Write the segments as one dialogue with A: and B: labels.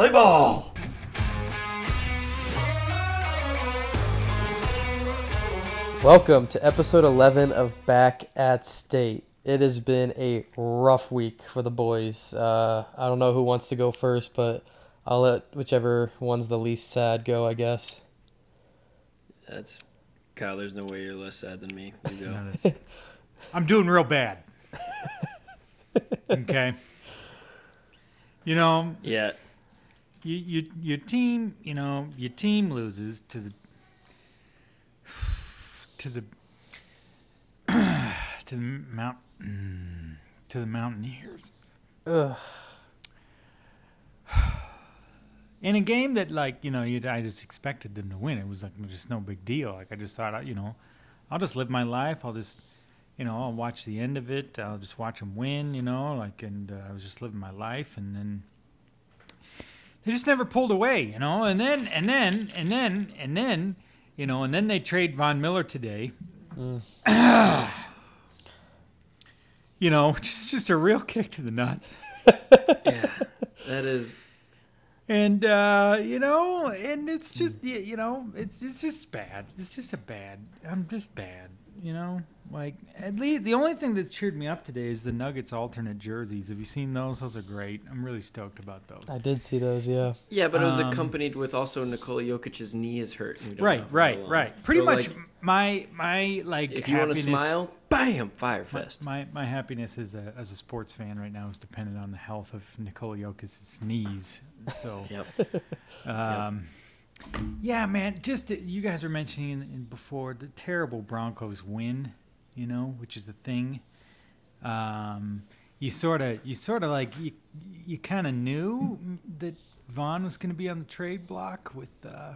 A: Play ball!
B: Welcome to episode 11 of Back at State. It has been a rough week for the boys. Uh, I don't know who wants to go first, but I'll let whichever one's the least sad go, I guess.
C: That's Kyle. There's no way you're less sad than me. You go.
D: I'm doing real bad. okay. You know,
C: yeah,
D: you, you, your team, you know, your team loses to the to the to the mount to the Mountaineers
B: Ugh.
D: in a game that, like, you know, I just expected them to win. It was like just no big deal. Like I just thought, you know, I'll just live my life. I'll just, you know, I'll watch the end of it. I'll just watch them win. You know, like, and uh, I was just living my life, and then they just never pulled away. You know, and then and then and then and then, you know, and then they trade Von Miller today. you know, just just a real kick to the nuts.
C: yeah. That is.
D: and uh, you know, and it's just y- you know, it's it's just bad. It's just a bad. I'm just bad. You know, like at least the only thing that's cheered me up today is the Nuggets alternate jerseys. Have you seen those? Those are great. I'm really stoked about those.
B: I did see those, yeah.
C: Yeah, but it was
D: Um,
C: accompanied with also Nikola Jokic's knee is hurt. and don't
D: Right, right, right. Pretty
C: So,
D: much
C: like,
D: my my like
C: if you want to smile, bam, Fire
D: My,
C: Fest.
D: my my happiness as a as a sports fan right now is dependent on the health of Nikola Jokic's knees. So
C: Yep.
D: Um, Yeah, man. Just you guys were mentioning in, in before the terrible Broncos win, you know, which is the thing. Um, you sort of, you sort of like you, you kind of knew that Von was going to be on the trade block with, uh,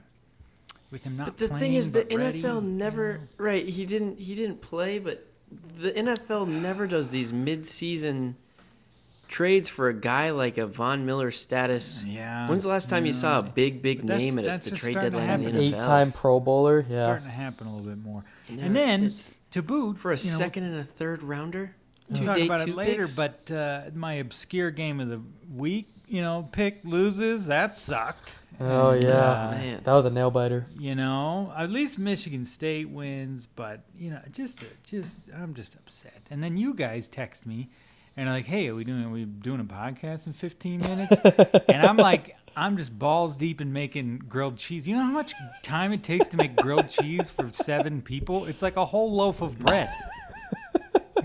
D: with him not.
C: But the
D: playing,
C: thing is, the
D: ready,
C: NFL
D: you
C: never
D: know?
C: right. He didn't. He didn't play, but the NFL never does these mid-season trades for a guy like a Von Miller status.
D: Yeah.
C: When's the last time you saw a big, big
D: that's-
C: name at a, the trade deadline in the NFL?
B: Eight-time Pro Bowler, Yeah.
D: It's
B: yeah.
D: starting to happen a little bit more.
C: you
D: and then
C: it's-
D: to boot,
C: for a
D: you know,
C: second and a third rounder,
D: We'll
C: two
D: talk
C: day
D: about
C: two
D: it later,
C: picks?
D: but uh, my obscure game of the week, you know, pick loses. That sucked.
B: Oh,
D: And,
B: yeah.
D: uh,
C: man.
B: That was a nail biter.
D: you know, at least Michigan State wins, but you know, just, just, I'm just upset. And then you guys text me, and are like, "Hey, are we doing? Are we doing a podcast in 15 minutes?" and I'm like, I'm just balls deep in making grilled cheese. You know how much time it takes to make grilled cheese for seven people? It's like a whole loaf of bread.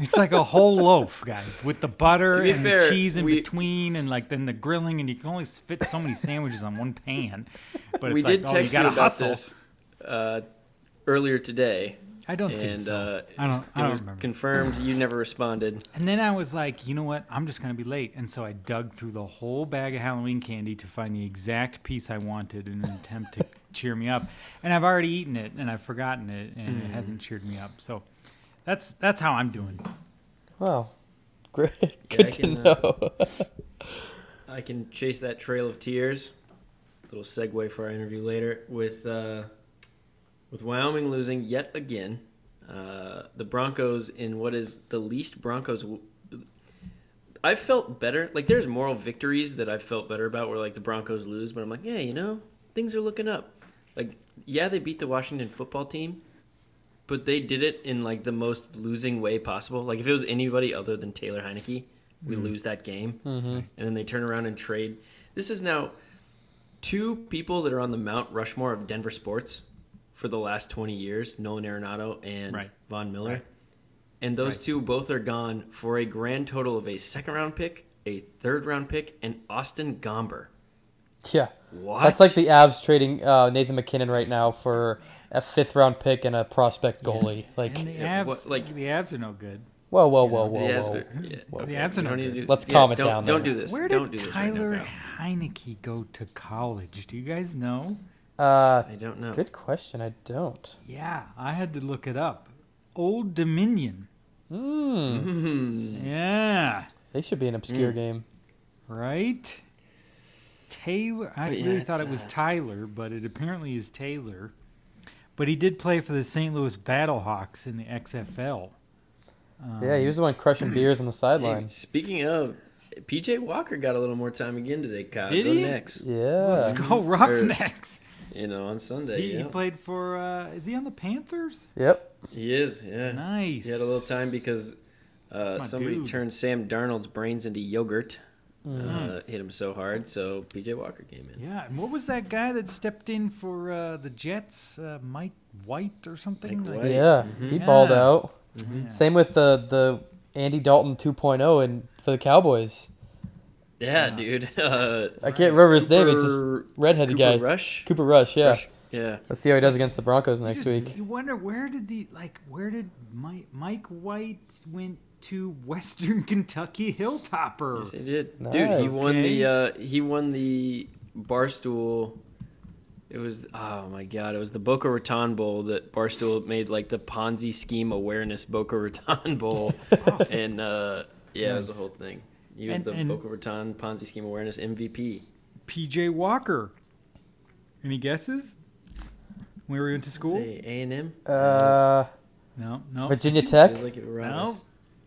D: It's like a whole loaf, guys, with the butter and
C: fair,
D: the cheese in
C: we-
D: between, and like then the grilling, and you can only fit so many sandwiches on one pan. But
C: we
D: it's like,
C: did
D: oh,
C: text
D: you
C: you, about
D: hustle.
C: this uh, earlier today,
D: I don't think
C: and
D: so.
C: uh,
D: I don't. I
C: it
D: don't
C: was
D: remember.
C: confirmed. You never responded.
D: and then I was like, you know what? I'm just gonna be late, and so I dug through the whole bag of Halloween candy to find the exact piece I wanted in an attempt to cheer me up. And I've already eaten it, and I've forgotten it, and it hasn't cheered me up. So that's that's how I'm doing.
B: Wow. Great.
C: Yeah,
B: Good
C: I
B: to
C: can, uh,
B: know.
C: I can chase that trail of tears. Little segue for our interview later with uh, with Wyoming losing yet again. Uh, the Broncos in what is the least Broncos. w- I felt better. Like there's moral victories that I felt better about where like the Broncos lose, but I'm like, yeah, you know, things are looking up. Like yeah, they beat the Washington football team, but they did it in like the most losing way possible. Like if it was anybody other than Taylor Heinicke, we lose that game,
B: Mm-hmm.
C: and then they turn around and trade. This is now two people that are on the Mount Rushmore of Denver sports for the last 20 years: Nolan Arenado and
D: Right.
C: Von Miller.
D: Right.
C: And those
D: Right.
C: two both are gone for a grand total of a second round pick, a third round pick, and Austin Gomber.
B: Yeah.
C: What?
B: That's like the Avs trading uh, Nathan MacKinnon right now for a fifth round pick and a prospect goalie. Like,
D: And the Avs,
C: what- like-
D: the Avs are no good.
B: whoa, whoa, whoa,
C: The
B: whoa,
C: Avs
B: whoa.
C: are- yeah,
B: Whoa.
D: The Avs are no
C: don't need to
D: good.
C: do-
B: Let's
C: yeah,
B: calm it down
C: Don't
B: there.
C: do this.
D: Where
C: don't
D: did
C: do this
D: Tyler
C: right now.
D: Heinicke go to college? Do you guys know?
B: Uh,
C: I don't know.
B: good question. I don't.
D: Yeah, I had to look it up. Old Dominion.
B: Hmm.
C: Hmm.
D: Yeah,
B: They should be an obscure
C: Mm.
B: game.
D: right. Taylor. I
C: But yeah,
D: really thought it was
C: uh,
D: Tyler, but it apparently is Taylor. But he did play for the St. Louis Battlehawks in the XFL. Um,
B: yeah, he was the one crushing beers on the
C: Hey,
B: sideline.
C: speaking of PJ Walker got a little more time again today, Kyle.
D: Did
C: Go
D: he?
C: next.
B: Yeah.
D: Let's go Roughnecks.
C: You know, on Sunday.
D: He,
C: yeah.
D: he played for. Uh, is he on the Panthers?
B: Yep.
C: He is, yeah.
D: Nice.
C: He had a little time because uh, somebody
D: dude.
C: turned Sam Darnold's brains into yogurt.
B: Mm-hmm.
C: Uh, hit him so hard, so PJ Walker came in.
D: Yeah, and what was that guy that stepped in for uh, the Jets? Uh, Mike White or something?
C: Mike
D: Like-
C: White.
B: Yeah.
C: Mhm.
B: He balled
D: Yeah.
B: out.
D: Yeah.
B: Same with the the Andy Dalton 2.0 and for the Cowboys.
C: Yeah,
D: Yeah.
C: dude. Uh,
B: I can't remember his name. It's just redheaded
C: Cooper
B: guy.
C: Rush.
B: Cooper Rush. Yeah.
C: Rush. Yeah.
B: Let's see how he does against the Broncos
D: You
B: next
D: just-
B: week.
D: You wonder where did the like where did Mike Mike White went to Western Kentucky Hilltopper?
C: Yes, he did. Dude, he won the uh, he won the Barstool. It was oh my god! It was the Boca Raton Bowl that Barstool made like the Ponzi scheme awareness Boca Raton Bowl, and uh, yeah, it was the whole thing. He was
D: And-
C: the
D: and-
C: Boca Raton Ponzi scheme awareness MVP.
D: PJ Walker. Any guesses? When we went to school?
C: A and M.
B: Uh,
D: No, no.
B: Virginia Tech.
C: Feels like it
D: No.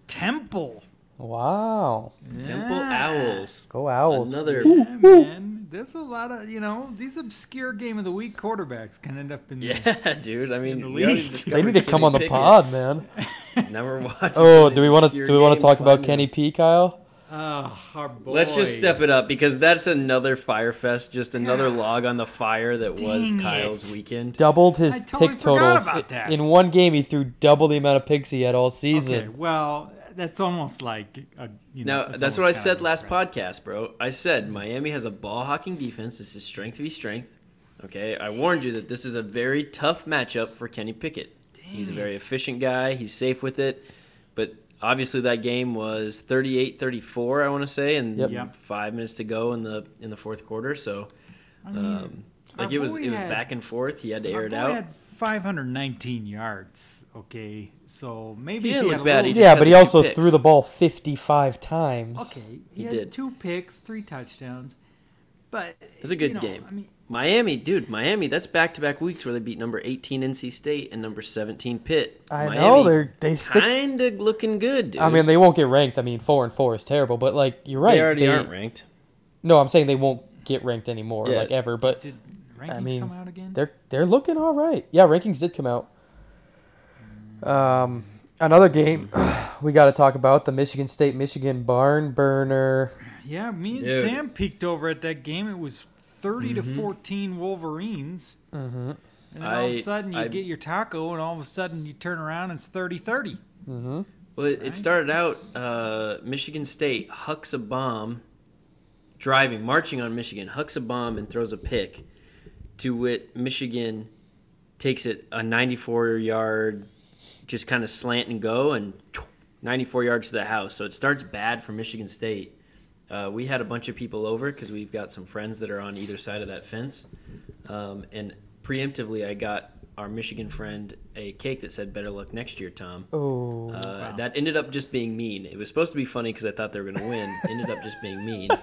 D: Temple.
B: Wow.
C: Temple
D: Yeah.
C: Owls.
B: Go Owls.
C: Another.
D: Yeah, man. There's a lot of you know these obscure game of the week quarterbacks can end up in. the-
C: Yeah, dude. I mean,
D: the league.
B: They need to come
C: Kenny
B: on the
C: Pickett.
B: pod, man.
C: Never watch.
B: Oh, do we
C: want
B: want to do we want to talk about Kenny P, Kyle?
D: Oh, our boy.
C: Let's just step it up because that's another fire fest, just another log on the fire that was Kyle's
D: it.
C: weekend.
B: Doubled his
D: I totally
B: pick totals
D: about that.
B: in one game. He threw double the amount of picks he had all season.
D: Okay, well, that's almost like a, you know.
C: Now, that's what I said last
D: right.
C: podcast, bro. I said Miami has a ball hawking defense. This is strength v strength. Okay, I warned you that this is a very tough matchup for Kenny Pickett. He's a very efficient guy. He's safe with it. But obviously that game was 38-34, I want to say, and
B: Yep.
D: Yep.
C: 5 minutes to go in the in the fourth quarter, so
D: I mean,
C: um, like it was it was
D: had-
C: back and forth. He had to air it
D: boy
C: out.
D: had 519 yards. Okay, so maybe
C: He didn't
D: had
C: look
D: a
C: bad,
D: little-
C: he
B: Yeah,
C: had
B: but he also
C: picks.
B: threw the ball 55 times.
D: Okay, he,
C: He
D: had
C: did.
D: two picks, three touchdowns, but it
C: was a good
D: you know,
C: game.
D: I mean,
C: Miami, dude, Miami. That's back to back weeks where they beat number 18 NC State and number 17 Pitt.
B: I
C: Miami
B: know they're they stick.
C: kind of looking good, dude.
B: I mean, they won't get ranked. I mean, four and four is terrible, but like you're right.
C: they already
B: they-
C: aren't ranked.
B: No, I'm saying they won't get ranked anymore,
C: Yeah.
B: like ever. But
D: did rankings
B: I mean,
D: come out again?
B: they're they're looking all right. Yeah, rankings did come out. Um, another game we got to talk about the Michigan State Michigan barn burner.
D: Yeah, me and
C: Dude.
D: Sam peeked over at that game. It was 30 to
C: Mhm.
D: 14 Wolverines.
B: Mm-hmm.
D: And then all of a sudden you
C: I-
D: get your taco, and all of a sudden you turn around and it's 30 30.
B: Mm-hmm.
C: Well, it,
D: Right.
C: it started out uh, Michigan State hucks a bomb, driving, marching on Michigan, hucks a bomb and throws a pick. To wit, Michigan takes it a 94 yard, just kind of slant and go, and 94 yards to the house. So it starts bad for Michigan State. Uh, we had a bunch of people over because we've got some friends that are on either side of that fence. Um, and preemptively, I got our Michigan friend a cake that said "Better luck next year, Tom."
B: Oh,
C: Uh,
D: Wow.
C: That ended up just being mean. It was supposed to be funny because I thought they were going to win. ended up just being mean.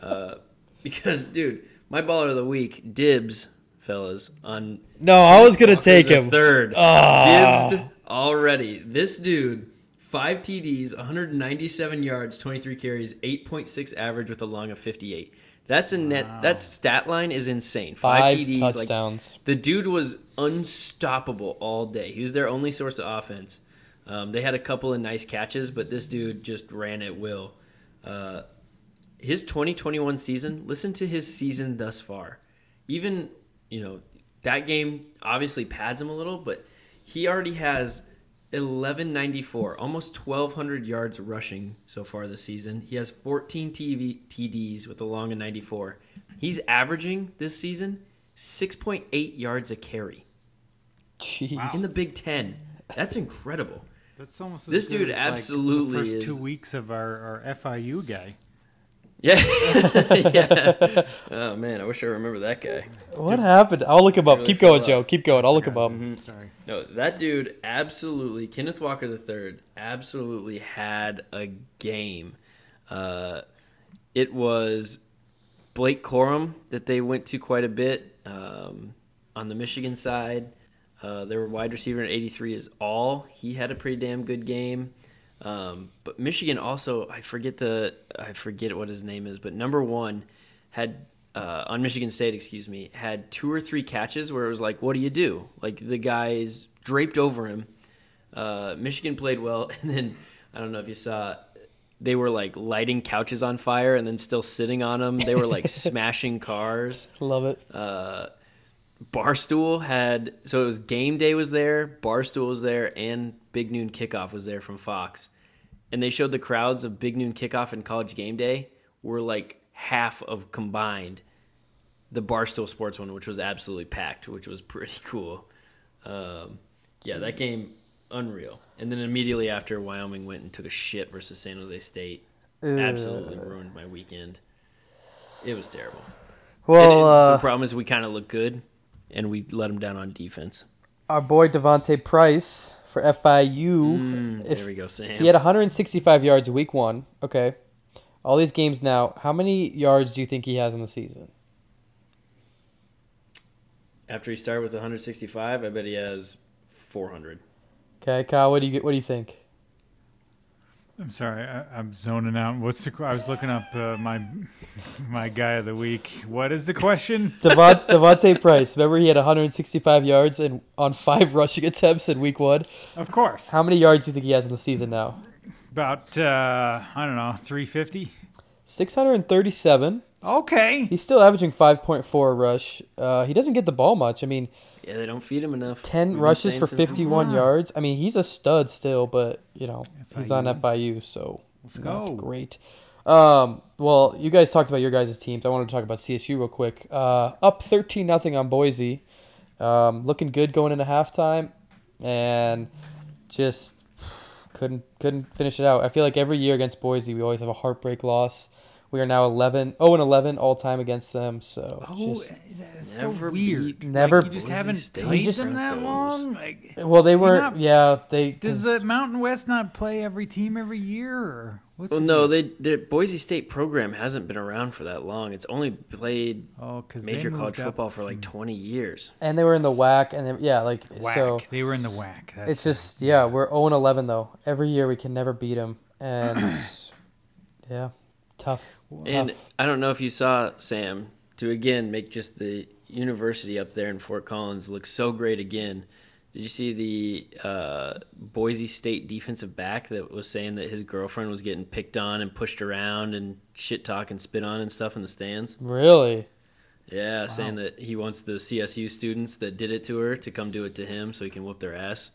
C: Uh, because, dude, my baller of the week, dibs, fellas, on.
B: no, I was gonna take him.
C: Third.
B: Ah.
C: Dibsed already. This dude, five TDs, 197 yards, 23 carries, 8.6 average with a long of 58. That's a net.
D: Wow.
C: That stat line is insane. Five,
B: Five
C: TDs, like
B: touchdowns.
C: the dude was unstoppable all day. He was their only source of offense. Um, they had a couple of nice catches, but this dude just ran at will. Uh, his 2021 season, listen to his season thus far. Even, you know, that game obviously pads him a little, but he already has 1194, almost 1,200 yards rushing so far this season. He has 14 TV, TDs with a long of 94. He's averaging this season 6.8 yards a carry
B: Jeez.
C: in the Big Ten. That's incredible.
D: That's almost as
C: This
D: good
C: dude
D: as, like,
C: absolutely
D: the first
C: is-
D: two weeks of our, our FIU guy.
C: Yeah. yeah. Oh, man. I wish I remember that guy.
B: What happened? I'll look him up.
C: Really
B: Keep going,
C: fell
B: Joe. Keep going. I'll look him up.
C: Mm-hmm.
D: Sorry.
C: No, that dude absolutely, Kenneth Walker III, absolutely had a game. Uh, it was Blake Corum that they went to quite a bit um, on the Michigan side. Uh, their wide receiver at 83 is all. He had a pretty damn good game. Um, but Michigan also, I forget the, I forget what his name is, but number one had uh, on Michigan State, excuse me, had two or three catches where it was like, what do you do? Like the guy's draped over him. Uh, Michigan played well, and then I don't know if you saw, they were like lighting couches on fire and then still sitting on them. They were like smashing cars.
B: Love it.
C: Uh, Barstool had so it was game day was there, Barstool was there, and Big Noon Kickoff was there from Fox, and they showed the crowds of Big Noon Kickoff and College Game Day were like half of combined the Barstool Sports one, which was absolutely packed, which was pretty cool. Um, yeah, that game unreal. And then immediately after, Wyoming went and took a shit versus San Jose State. Absolutely ruined my weekend. It was terrible.
B: Well,
C: it-
B: uh,
C: the problem is we kind of look good, and we let them down on defense.
B: our boy D'Vonte Price for FIU.
C: Mm, there we go, Sam.
B: He had 165 yards week one. Okay. All these games now. How many yards do you think he has in the season?
C: After he started with 165, I bet he has 400.
B: Okay, Kyle. What do you? What do you think?
D: I'm sorry, I, I'm zoning out. What's the? I was looking up uh, my my guy of the week. What is the question?
B: Devon, D'Vonte Price. Remember, he had 165 yards and on five rushing attempts in week one.
D: Of course,
B: How many yards do you think he has in the season now?
D: about uh, I don't know, 350.
B: 637.
D: Okay,
B: He's still averaging 5.4 rush. Uh, he doesn't get the ball much. I mean,
C: Yeah, they don't feed him enough.
B: 10
C: We've
B: rushes for 51 yards. I mean, he's a stud still, but, you know, he's on
D: FIU.
B: FIU, so
D: let's
B: not
D: go.
B: great. Um, well, you guys talked about your guys' teams. I wanted to talk about CSU real quick. Uh, up 13 nothing on Boise. Um, looking good going into halftime, and just couldn't couldn't finish it out. I feel like every year against Boise, we always have a heartbreak loss. We are now 11, 0 and 11 all time against them. So
D: Oh,
B: just, eh,
D: that's
C: Never
D: so weird.
C: beat-
B: Never-
D: like, you just haven't
C: State
D: played
B: just-
D: them that long. Like,
B: well, they weren't.
D: not-
B: yeah, they.
D: does
B: 'cause-
D: the Mountain West not play every team every year? Or what's
C: Well, no, they the Boise State program hasn't been around for that long. It's only played
D: oh,
C: major college football for like 20 years.
B: and they were in the WAC, and they, yeah, like
D: WAC.
B: so.
D: they were in the WAC. That's
B: It's just yeah, we're 0 and 11 though. Every year we can never beat them, and yeah, tough.
C: And. I don't know if you saw Sam to again make just the university up there in Fort Collins look so great again. Did you see the uh, Boise State defensive back that was saying that his girlfriend was getting picked on and pushed around and shit talk and spit on and stuff in the stands?
B: Really?
C: Yeah, saying that he wants the CSU students that did it to her to come do it to him so he can whoop their ass.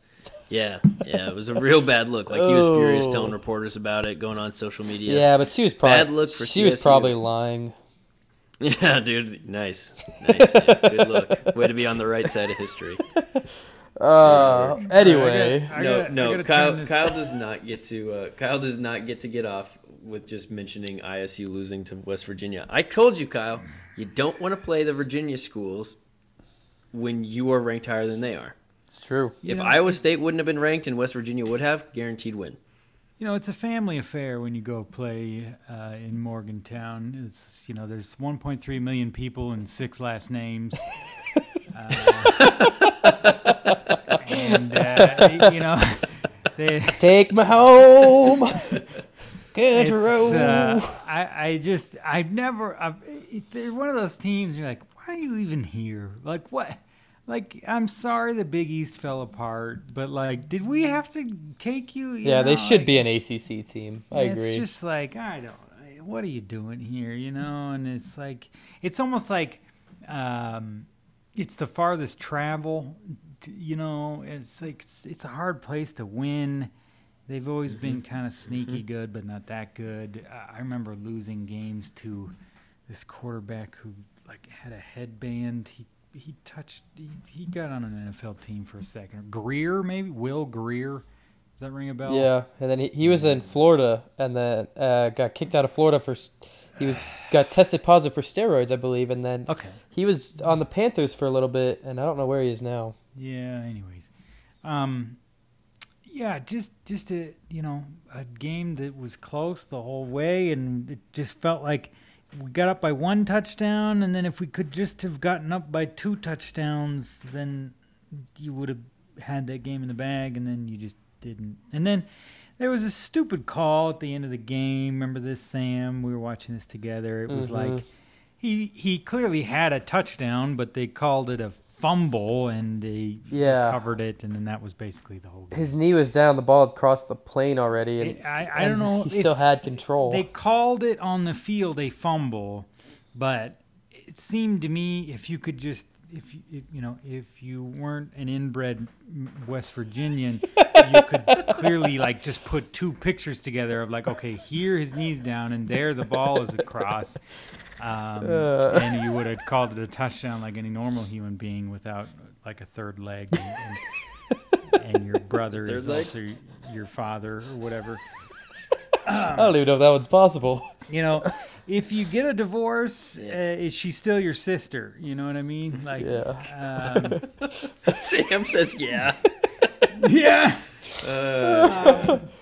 C: Yeah, yeah, it was a real bad look. Like he was furious
B: Oh.
C: telling reporters about it, going on social media.
B: Yeah, but she was probably
C: Bad look for
B: she was probably lying.
C: Yeah, dude, nice, nice, Sam. good look. Way to be on the right side of history.
B: Uh, anyway,
D: I
C: no,
D: gotta- I
C: no,
D: gotta
C: Kyle,
D: turn this-
C: Kyle does not get to. Uh, Kyle does not get to get off with just mentioning ISU losing to West Virginia. I told you, Kyle, you don't want to play the Virginia schools when you are ranked higher than they are.
B: It's true.
C: If
D: know-
C: Iowa State wouldn't have been ranked and West Virginia would have, guaranteed win.
D: You know, it's a family affair when you go play uh, in Morgantown. It's you know, there's 1.3 million people and six last names. Uh, and uh, you know, they,
B: Take me home, country road.
D: uh, I I just I've never I've, they're one of those teams. You're like, why are you even here? Like what? Like I'm sorry the Big East fell apart, but like, did we have to take you? You
B: yeah, they should
D: like-
B: be an ACC team. I
D: it's
B: agree.
D: It's just like I don't. What are you doing here? You know, and it's like it's almost like um, it's the farthest travel. t- You know, it's like it's, it's a hard place to win. They've always been kind of sneaky good, but not that good. Uh, I remember losing games to this quarterback who like had a headband. He he touched. He, he got on an NFL team for a second. Grier, maybe Will Grier. Does that ring a bell?
B: yeah, and then he, he was in Florida, and then uh, got kicked out of Florida for. He was got tested positive for steroids, I believe, and then
D: Okay.
B: he was on the Panthers for a little bit, and I don't know where he is now.
D: Yeah. Anyways, um, yeah, just just a you know a game that was close the whole way, and it just felt like we got up by one touchdown, and then if we could just have gotten up by two touchdowns, then you would have had that game in the bag, and then you just didn't. And then There was a stupid call at the end of the game. Remember this, Sam? We were watching this together. It was
B: Mhm.
D: like he he clearly had a touchdown, but they called it a fumble and they
B: Yeah.
D: covered it, and then that was basically the whole game.
B: His knee was down. The ball had crossed the plane already, and
D: It- I, I
B: and
D: don't know.
B: He still had control.
D: They called it on the field a fumble, but it seemed to me if you could just if you if, you know if you weren't an inbred West Virginian, you could clearly like just put two pictures together of like okay here his knees down and there the ball is across. Um,
B: Uh.
D: and you would have called it a touchdown like any normal human being without like a third leg and, and, and your brother is
C: leg?
D: also your father or whatever.
B: I don't even know if that one's possible.
D: you know, if you get a divorce, uh, is she still your sister? You know what I mean? Like,
B: Yeah.
D: um,
C: Sam says, "Yeah."
D: yeah.
C: Uh,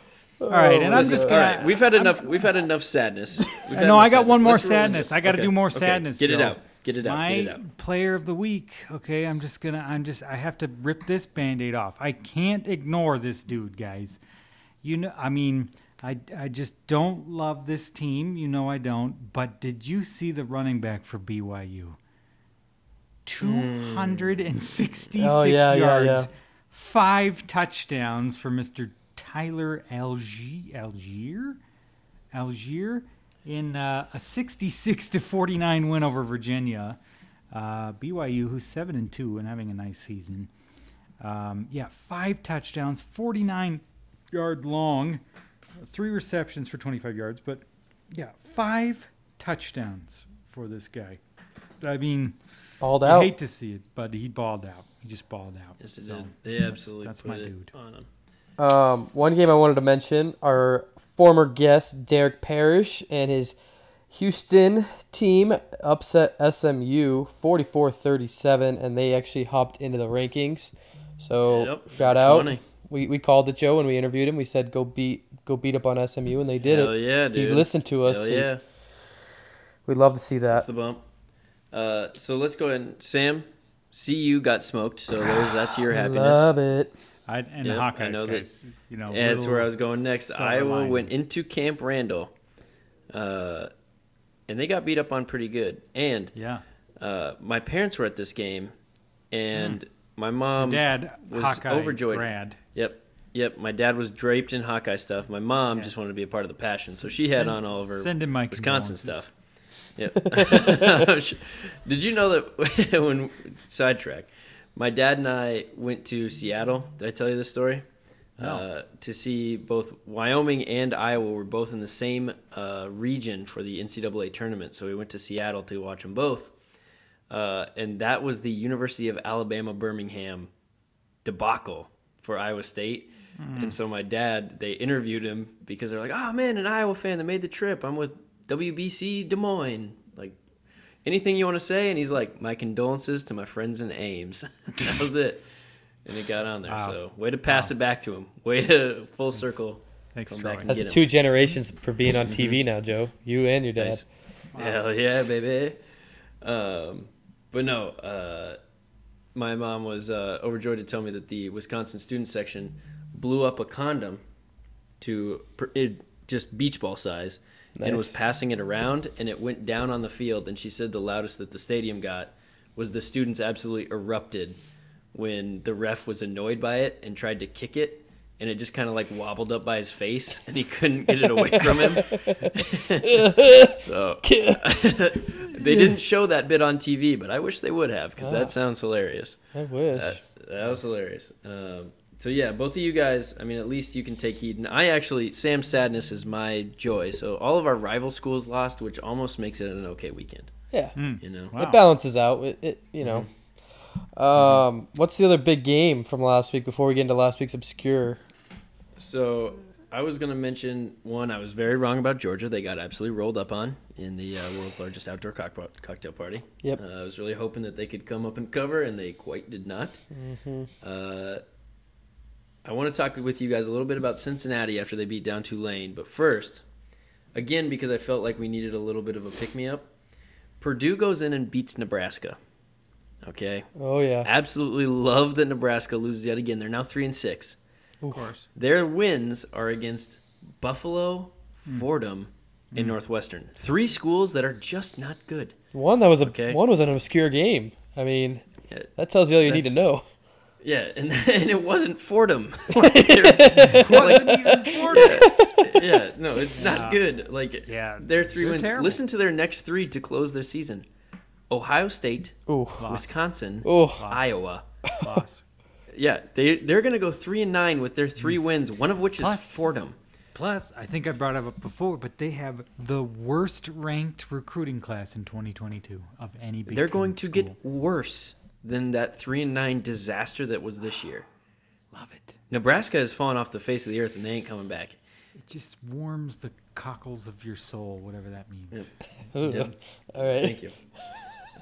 D: All right, and oh,
C: I'm
D: just gonna.
C: right, we've had enough. We've had enough sadness. We've had
D: No, I
C: enough
D: got one more
C: Let's
D: sadness. I gotta
C: okay,
D: do more
C: okay,
D: sadness,
C: Get it out. Get it out.
D: My
C: Get it out.
D: player of the week. Okay, I'm just gonna. I'm just. I have to rip this band-aid off. I can't ignore this dude, guys. You know, I mean, I I just don't love this team. You know, I don't. But did you see the running back for BYU? Hmm. Two hundred and sixty-six
B: Oh, yeah, yeah,
D: yards,
B: yeah.
D: five touchdowns for Mister Tyler Allgeier. Allgeier, Allgeier in uh, a 66 to 49 win over Virginia. Uh, BYU, who's seven and two and having a nice season. Um, yeah, five touchdowns, 49 yard long, three receptions for 25 yards, but yeah, five touchdowns for this guy. I mean,
B: Balled
D: I
B: out.
D: hate to see it, but he balled out. He just balled out.
C: Yes, it
D: So,
C: did. They
D: that's-
C: absolutely
D: That's
C: put
D: my
C: it
D: dude.
C: on him.
B: Um, one game I wanted to mention our former guest Derek Parish and his Houston team upset SMU 44-37 and they actually hopped into the rankings. So
C: Yep,
B: shout out.
C: 20.
B: We we called it Joe and we interviewed him. We said go beat go beat up on SMU and they did
C: Hell
B: it.
C: yeah, dude.
B: He listened to us.
C: Hell yeah.
B: We'd love to see
C: That's
B: that.
C: the bump. Uh, so let's go ahead. And, Sam, CU got smoked, so that's your happiness.
B: Love it.
D: I, and
C: Yep,
D: the
C: I
D: Hawkeyes
C: know that-
D: you know,
C: that's where I was going next. Iowa
D: lining.
C: went into Camp Randall, uh, and they got beat up on pretty good. And
D: Yeah,
C: uh, my parents were at this game, and my mom.
D: Dad
C: was
D: Hawkeye
C: overjoyed.
D: grad.
C: Yep, yep. My dad was draped in Hawkeye stuff. My mom
D: Yeah.
C: just wanted to be a part of the passion, so she had
D: Send-
C: on all of her
D: send him my
C: Wisconsin stuff. Yep. Did you know that when sidetrack, my dad and I went to Seattle? Did I tell you this story?
D: No.
C: Uh, to see both Wyoming and Iowa were both in the same uh, region for the NCAA tournament, so we went to Seattle to watch them both. Uh, and that was the University of Alabama Birmingham debacle for Iowa State. And so my dad, they interviewed him because they're like, "Oh man, an Iowa fan that made the trip. I'm with WBC Des Moines. Like, anything you want to say?" And he's like, "My condolences to my friends in Ames." that was it. And it got on there.
D: Wow.
C: So way to pass it back to him. Way to full circle.
D: Thanks,
C: Come
D: Troy.
C: back and
B: That's
C: get him.
B: two generations for being on TV now, Joe. You and your dad.
C: Nice. Hell yeah, baby. Um, but no, uh, my mom was uh, overjoyed to tell me that the Wisconsin student section blew up a condom to pr- it, just beach ball size and was passing it around, and it went down on the field. And she said the loudest that the stadium got was the students absolutely erupted when the ref was annoyed by it and tried to kick it. And it just kind of like wobbled up by his face, and he couldn't get it away from him. so they didn't show that bit on TV, but I wish they would have because
B: Ah.
C: that sounds hilarious.
B: I wish.
C: That was hilarious. Um, so yeah, both of you guys. I mean, at least you can take heed. And I actually, Sam's sadness is my joy. So all of our rival schools lost, which almost makes it an okay weekend.
B: yeah.
D: Hmm.
C: You know.
D: Wow.
B: It balances out. It, it you know. Um, what's the other big game from last week before we get into last week's obscure?
C: So I was gonna mention one. I was very wrong about Georgia. They got absolutely rolled up on in the uh, world's largest outdoor cock- cocktail party.
B: Yep.
C: Uh, I was really hoping that they could come up and cover, and they quite did not.
B: Mm-hmm.
C: Uh, I want to talk with you guys a little bit about Cincinnati after they beat down Tulane. But first, again, because I felt like we needed a little bit of a pick me up, Purdue goes in and beats Nebraska. Okay.
B: Oh yeah.
C: Absolutely love that Nebraska loses yet again. They're now three and six.
D: Of course.
C: Their wins are against Buffalo. Fordham, and mm. Northwestern. Three schools that are just not good.
B: One that was a
C: Okay.
B: one was an obscure game. I mean, that tells you all you need to know.
C: Yeah and, and it wasn't Fordham.
D: Wasn't even Florida.
C: yeah, no, it's
D: Yeah.
C: not good. Like,
D: Yeah,
C: their 3
D: they're
C: wins.
D: terrible.
C: Listen to their next three to close their season: Ohio State,
B: Ooh,
C: Wisconsin,
B: ooh.
C: Iowa.
D: Loss.
C: Yeah, they they're gonna go three and nine with their three mm. wins. One of which is
D: Plus-
C: Fordham.
D: Plus, I think I brought it up before, but they have the worst ranked recruiting class in 2022 of any Big
C: They're going to
D: school.
C: get worse than that three and nine disaster that was this year.
D: Love it.
C: Nebraska has fallen off the face of the earth and they ain't coming back.
D: It just warms the cockles of your soul, whatever that means.
B: Ooh.
C: Yep.
B: All right.
C: Thank you.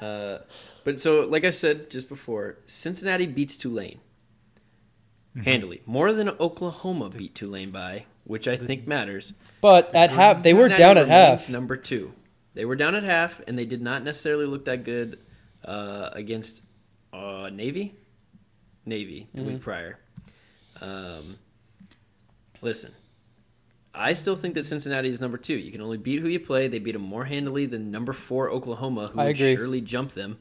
C: Uh, but so, like I said just before, Cincinnati beats Tulane handily, more than Oklahoma beat Tulane by, which I think matters.
B: But at half, they were down at half.
C: Number two, they were down at half, and they did not necessarily look that good uh, against uh, Navy. Navy the
B: Mm-hmm.
C: week prior. Um, listen, I still think that Cincinnati is number two. You can only beat who you play. They beat them more handily than number four Oklahoma, who would surely jump them.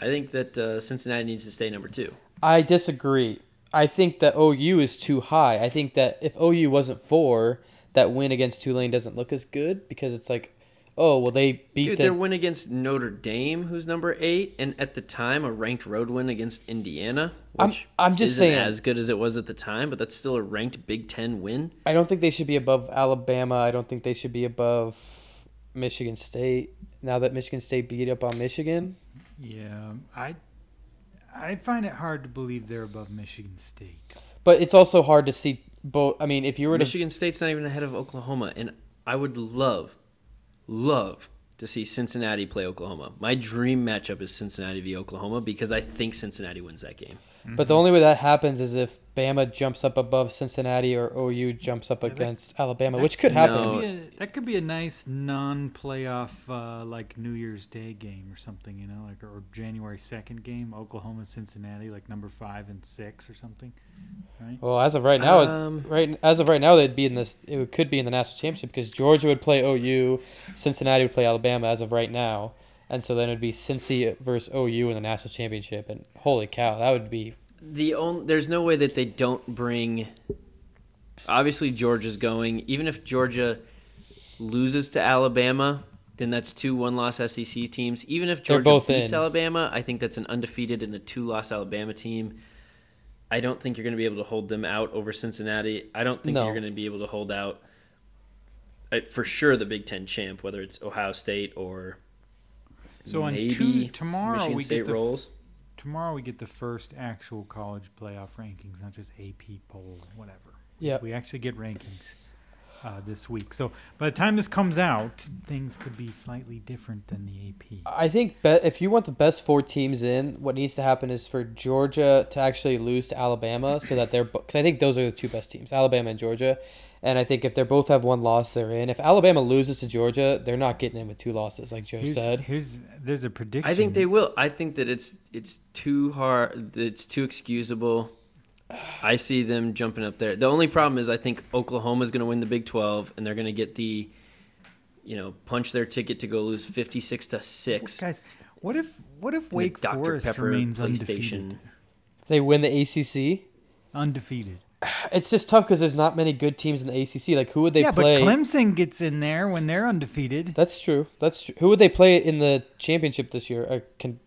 C: I think that uh, Cincinnati needs to stay number two.
B: I disagree. I think that OU is too high. I think that if OU wasn't four, that win against Tulane doesn't look as good because it's like, oh well, they beat
C: Dude,
B: the
C: their win against Notre Dame, who's number eight, and at the time a ranked road win against Indiana,
B: I'm- I'm just
C: isn't
B: saying.
C: as good as it was at the time, but that's still a ranked Big Ten win.
B: I don't think they should be above Alabama. I don't think they should be above Michigan State. Now that Michigan State beat up on Michigan,
D: Yeah, I I find it hard to believe they're above Michigan State.
B: but it's also hard to see both. I mean, if you were to
C: Michigan State's not even ahead of Oklahoma, and I would love, love to see Cincinnati play Oklahoma. My dream matchup is Cincinnati v Oklahoma because I think Cincinnati wins that game.
B: But the only way that happens is if Bama jumps up above Cincinnati or OU jumps up
D: that-
B: against Alabama, which could happen.
C: No.
D: Could a- that could be a nice non-playoff, uh, like New Year's Day game or something, you know, like or January second game, Oklahoma Cincinnati, like number five and six or something, right?
B: Well, as of right now,
C: Um,
B: right as of right now, they'd be in this. It could be in the national championship because Georgia would play OU, Cincinnati would play Alabama as of right now, and so then it'd be Cincy versus OU in the national championship. And holy cow, that would be
C: The only there's no way that they don't bring. Obviously, Georgia's going. Even if Georgia loses to Alabama, then that's two one-loss SEC teams. Even if Georgia
B: both
C: beats
B: in.
C: Alabama, I think that's an undefeated and a two-loss Alabama team. I don't think you're going to be able to hold them out over Cincinnati. I don't think
B: No.
C: you're going to be able to hold out. uh, For sure, the Big Ten champ, whether it's Ohio State or
D: So on two, tomorrow
C: Michigan
D: we
C: State
D: get the
C: rolls.
D: tomorrow we get the first actual college playoff rankings, not just AP poll, whatever.
B: yeah.
D: We actually get rankings uh, this week. So by the time this comes out, things could be slightly different than the AP.
B: I think be- if you want the best four teams in, what needs to happen is for Georgia to actually lose to Alabama, so that they're because I think those are the two best teams, Alabama and Georgia. And I think if they both have one loss, they're in. If Alabama loses to Georgia, they're not getting in with two losses, like Joe
D: Here's,
B: said.
D: here's there's a prediction.
C: I think they will. I think that it's it's too hard. It's too excusable. I see them jumping up there. The only problem is I think Oklahoma is going to win the Big Twelve, and they're going to get the, you know, punch their ticket to go lose fifty six to six.
D: guys. What if what if Wake
C: Dr.
D: Forest
C: Pepper
D: remains
C: PlayStation.
D: undefeated?
B: If they win the ACC,
D: Undefeated.
B: It's just tough because there's not many good teams in the ACC. Like who would they
D: yeah,
B: play?
D: Yeah, but Clemson gets in there when they're undefeated.
B: That's true. That's true. Who would they play in the championship this year? Uh, can,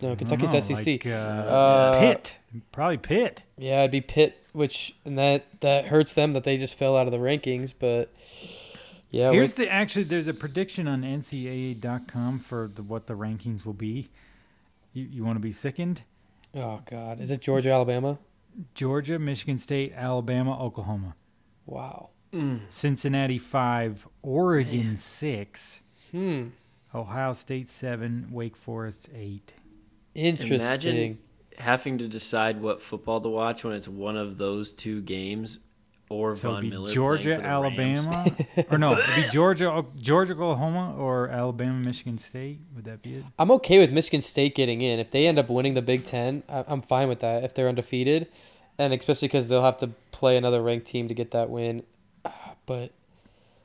B: no, Kentucky's
D: know,
B: SEC.
D: Like, uh,
B: Uh,
D: Pitt, probably Pitt.
B: Yeah, it'd be Pitt, which and that that hurts them that they just fell out of the rankings. But yeah,
D: Here's the actually. There's a prediction on NCAA.com for the, what the rankings will be. You you want to be sickened?
B: oh god, is it Georgia, Alabama?
D: Georgia, Michigan State, Alabama, Oklahoma,
B: Wow.
D: Cincinnati five, Oregon six,
B: Hmm.
D: Ohio State seven, Wake Forest eight.
B: Interesting.
C: Imagine having to decide what football to watch when it's one of those two games, or
D: So
C: Von
D: it'd be
C: Miller.
D: Georgia,
C: for the Rams.
D: Alabama, or no, it'd be Georgia, Georgia, Oklahoma, or Alabama, Michigan State. Would that be it?
B: I'm okay with Michigan State getting in if they end up winning the Big Ten. I'm fine with that if they're undefeated. And especially because they'll have to play another ranked team to get that win. But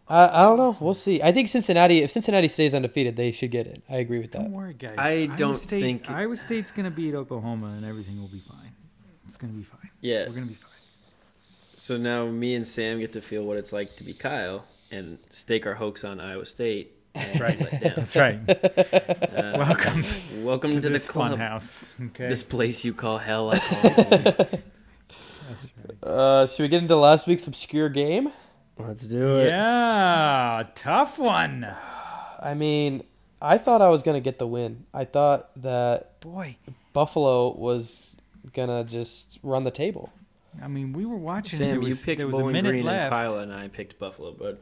B: I, I don't know. We'll see. I think Cincinnati. If Cincinnati stays undefeated, they should get it. I agree with that.
D: Don't worry, guys.
C: I
D: Iowa
C: don't
D: State,
C: think-
D: Iowa State's gonna beat Oklahoma, and everything will be fine. It's gonna be fine.
C: Yeah.
D: We're gonna be fine.
C: So now me and Sam get to feel what it's like to be Kyle and stake our hopes on Iowa State. That's
D: right. That's right.
C: Uh,
D: Welcome
C: welcome
D: to
C: to,
D: this
C: the
D: fun
C: club.
D: house. Okay.
C: This place you call hell. I call home.
D: That's right.
B: Uh, should we get into last week's obscure game?
C: Let's do it.
D: Yeah, tough one.
B: I mean, I thought I was gonna get the win. I thought that
D: Boy,
B: Buffalo was gonna just run the table.
D: I mean, we were watching.
C: Sam,
D: was,
C: you picked
D: there was a
C: Bowling
D: minute
C: Green,
D: left.
C: and Kyle and I picked Buffalo. But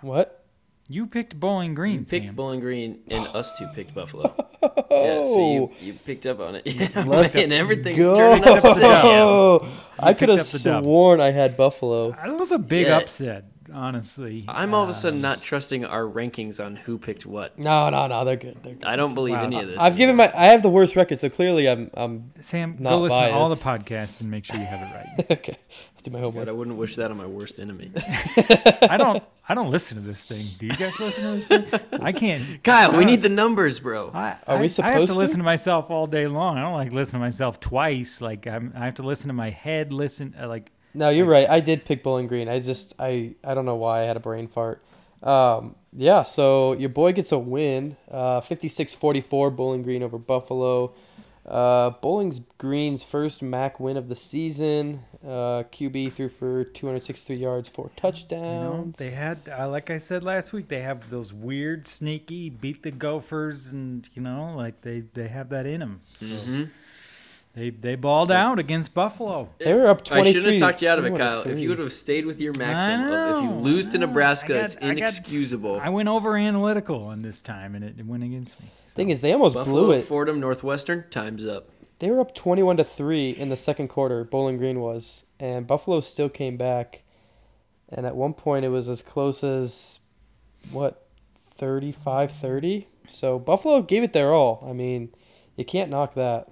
B: What?
D: You picked Bowling Green.
C: you picked
D: Sam.
C: Bowling Green, and us two picked Buffalo. Yeah, so you, you picked up on it. Yeah,
B: Let's
C: man, everything's
B: Go!
C: turning upside down.
B: I could have
D: up the dub.
B: sworn I had Buffalo.
D: That was a big
C: Yeah.
D: upset, honestly.
C: I'm all of a
D: Um,
C: sudden not trusting our rankings on who picked what.
B: No, no, no, they're good. They're good.
C: I don't believe
D: Wow.
C: any of this.
B: I've given my. I have the worst record, so clearly I'm. I'm
D: Sam,
B: not
D: go listen to all the podcasts and make sure you have it right.
B: okay. Let's do my
C: But
B: homework.
C: I wouldn't wish that on my worst enemy.
D: I don't. I don't listen to this thing. Do you guys listen to this thing? I can't.
C: Kyle,
D: I
C: we need the numbers, bro.
D: I,
B: Are we
D: I- I have to
B: to?
D: listen to myself all day long. I don't like listening to myself twice. Like I'm, I have to listen to my head. Listen, uh, like
B: No, you're right. I did pick Bowling Green. I just I I don't know why I had a brain fart. Um, yeah, so your boy gets a win. Uh, 56-44 Bowling Green over Buffalo. Uh, Bowling Green's first MAC win of the season. Uh, QB threw for 263 yards, four
D: you
B: touchdowns.
D: know, they had. Uh, like I said last week, they have those weird, sneaky, beat the Gophers, and you know, like they they have that in them. So
C: Mhm.
D: They they balled out against Buffalo.
B: They were up
C: I
B: 23.
C: shouldn't have talked you out of it, Kyle. If you would have stayed with your maxim
D: I
C: of if you lose to Nebraska,
D: got-
C: it's
D: I got-
C: inexcusable.
D: I went over analytical on this time, and it, it went against me. So.
B: Thing is, they almost
C: Buffalo,
B: blew it.
C: Fordham, Northwestern, time's up.
B: They were up 21 to 3 in the second quarter, Bowling Green was, and Buffalo still came back. And at one point it was as close as what 35-30. So Buffalo gave it their all. I mean, you can't knock that.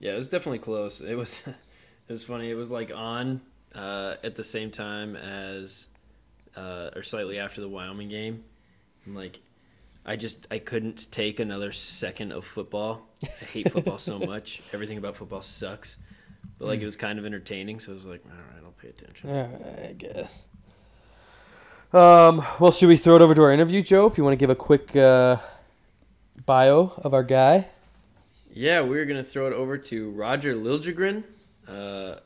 C: Yeah, it was definitely close. It was, it was funny. It was like on uh, at the same time as, uh, or slightly after the Wyoming game. And like, I just I couldn't take another second of football. I hate football so much. Everything about football sucks. But like, it was kind of entertaining, so I was like, all right, I'll pay attention.
B: All right, I guess. Um, well, should we throw it over to our interview, Joe? If you want to give a quick uh, bio of our guy.
C: Yeah, we're gonna throw it over to Roger Liljegren, uh,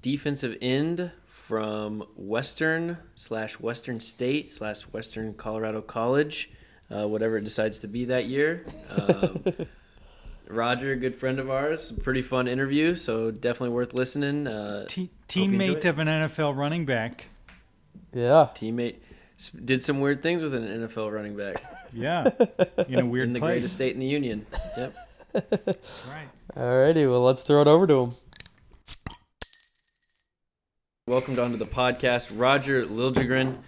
C: defensive end from Western slash Western State slash Western Colorado College, uh, whatever it decides to be that year. Um, Roger, a good friend of ours, pretty fun interview, so definitely worth listening. Uh,
D: Te- teammate of an NFL running back.
B: Yeah.
C: teammate did some weird things with an NFL running back
D: Yeah, in a weird
C: in the
D: place.
C: greatest state in the union. Yep.
D: That's right.
B: Alrighty, well, let's throw it over to him.
C: Welcomed onto the podcast, Roger Liljegren,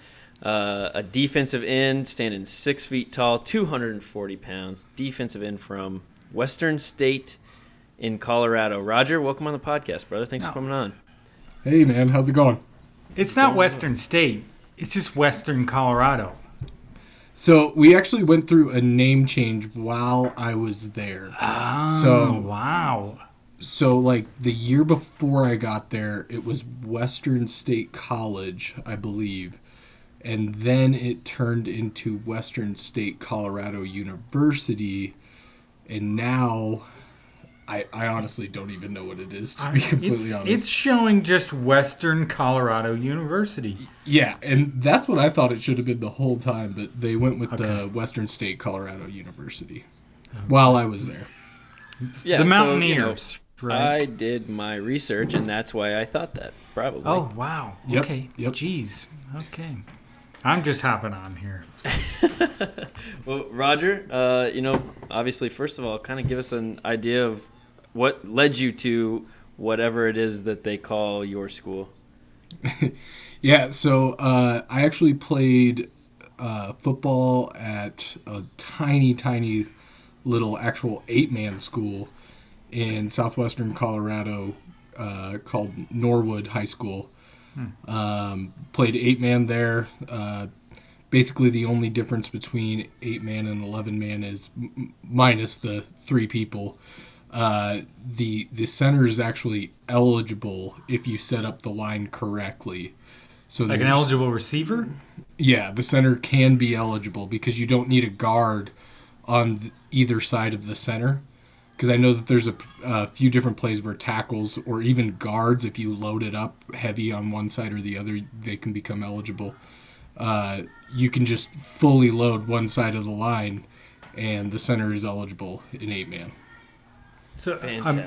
C: uh, a defensive end, standing six feet tall, 240 pounds, defensive end from Western State in Colorado. Roger, welcome on the podcast, brother. Thanks
D: Oh.
C: for coming on.
A: Hey man, how's it going?
D: It's not Western State. It's just Western Colorado.
A: So we actually went through a name change while I was there.
D: Oh,
A: So-
D: wow.
A: So like the year before I got there, it was Western State College, I believe. And then it turned into Western State Colorado University. And now I, I honestly don't even know what it is to be completely
D: it's,
A: honest.
D: it's showing just Western Colorado University.
A: Yeah, and that's what I thought it should have been the whole time, but they went with
D: Okay.
A: the Western State Colorado University while I was there.
C: Yeah,
D: the
C: so,
D: Mountaineers,
C: you know,
D: right?
C: I did my research, and that's why I thought that, probably.
D: oh, wow.
A: Yep,
D: Okay.
A: yep.
D: Jeez. Okay. I'm just hopping on here.
C: Well, Roger, uh, you know, obviously, first of all, kind of give us an idea of what led you to whatever it is that they call your school.
A: Yeah, so uh, I actually played uh, football at a tiny, tiny little actual eight man school in southwestern Colorado uh, called Norwood High School. Um, played eight man there. Uh, basically, the only difference between eight man and eleven man is m- minus the three people. Uh, the the center is actually eligible if you set up the line correctly. So
D: Like an eligible receiver?
A: yeah, the center can be eligible because you don't need a guard on either side of the center. Because I know that there's a, a few different plays where tackles or even guards, if you load it up heavy on one side or the other, they can become eligible. Uh, you can just fully load one side of the line, and the center is eligible in eight man.
D: So I'm-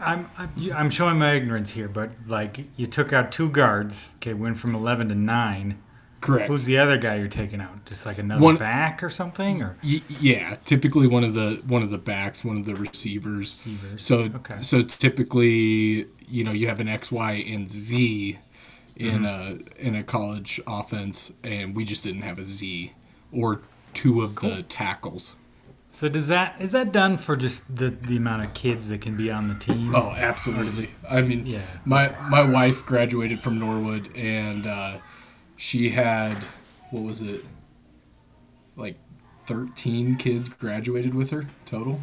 D: I'm, I'm I'm showing my ignorance here, but like you took out two guards. Okay, went from eleven to nine.
A: Correct.
D: Who's the other guy you're taking out? Just like another
A: One-
D: back or something, or
A: Y- yeah, typically one of the one of the backs, one of the receivers.
D: receivers?
A: So
D: Okay.
A: so typically, you know, you have an X, Y, and Z in mm-hmm. a in a college offense, and we just didn't have a Z or two of the tackles.
D: So does that is that done for just the the amount of kids that can be on the team?
A: Oh, absolutely. I mean,
D: Yeah.
A: my my wife graduated from Norwood, and uh, she had what was it, like thirteen kids graduated with her total.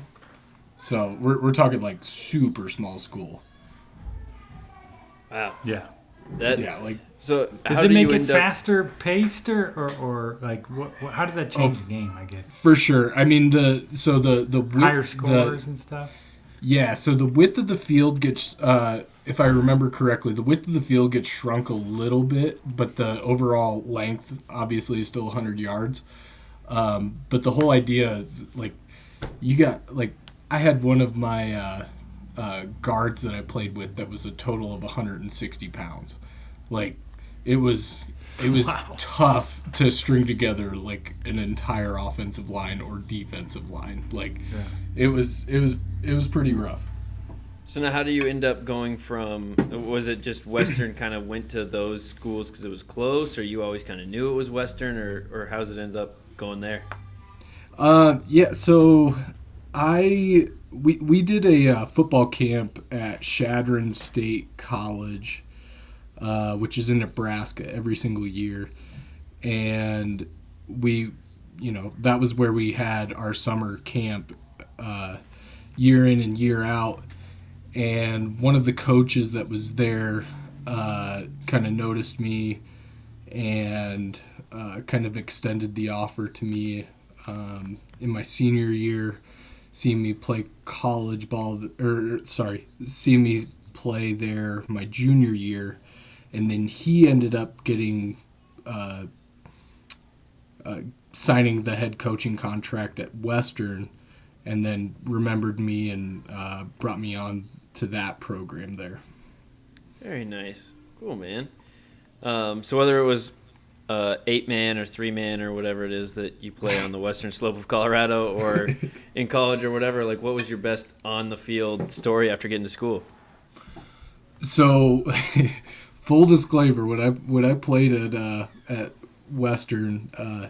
A: So we're we're talking like super small school.
C: Wow.
D: yeah.
C: That,
A: Yeah, like
C: So
D: Does it
C: do
D: make
C: you
D: it
C: end up-
D: faster paced or, or, or like what, what? How does that change
A: Oh,
D: the game? I guess
A: For sure. I mean the so the the width,
D: higher
A: the-
D: scores and stuff.
A: yeah. So the width of the field gets, uh, if I remember correctly, the width of the field gets shrunk a little bit, but the overall length obviously is still 100 yards. Um, but the whole idea, is, like, you got like I had one of my uh, uh, guards that I played with that was a total of 160 pounds. Like, it was it was
D: Wow.
A: tough to string together like an entire offensive line or defensive line. Like,
D: Yeah.
A: it was it was it was pretty rough.
C: So now, how do you end up going from? Was it just Western kind of went to those schools because it was close, or you always kind of knew it was Western, or or how's it ends up going there?
A: Uh, yeah. So I we we did a uh, football camp at Chadron State College, uh, which is in Nebraska every single year, and we, you know, that was where we had our summer camp, uh, year in and year out. And one of the coaches that was there, uh, kind of noticed me, and uh, kind of extended the offer to me um, in my senior year, seeing me play college ball, or sorry, seeing me play there my junior year, and then he ended up getting uh, uh, signing the head coaching contract at Western, and then remembered me and uh, brought me on to that program there.
C: Very nice, cool man. Um, so whether it was uh, eight man or three man or whatever it is that you play on the western slope of Colorado or in college or whatever, like what was your best on the field story after getting to school?
A: So, full disclaimer: when I when I played at uh, at Western, uh,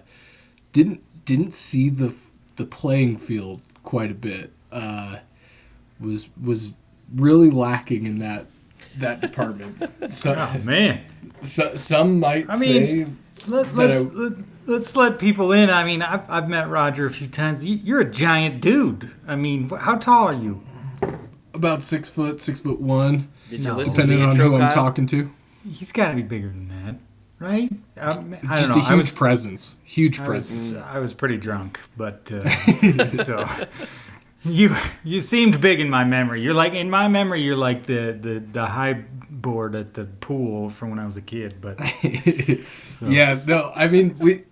A: didn't didn't see the the playing field quite a bit. Uh, was was really lacking in that that department. So,
D: Oh man,
A: so some might
D: I mean-
A: say
D: let, let's,
A: I-
D: let, let's let people in. I mean, I've, I've met Roger a few times. You, you're a giant dude. I mean, how tall are you?
A: about six foot, six foot one,
C: Did you
D: No.
C: listen
A: depending
C: to the
A: on
C: intro,
A: who I'm talking to.
D: He's got to be bigger than that, right? Um, I
A: Just
D: don't know.
A: a huge
D: I was,
A: presence, huge
D: I
A: presence.
D: was, I was pretty drunk, but uh, so you you seemed big in my memory. You're like in my memory. You're like the the the high board at the pool from when I was a kid. But so,
A: Yeah, no, I mean we.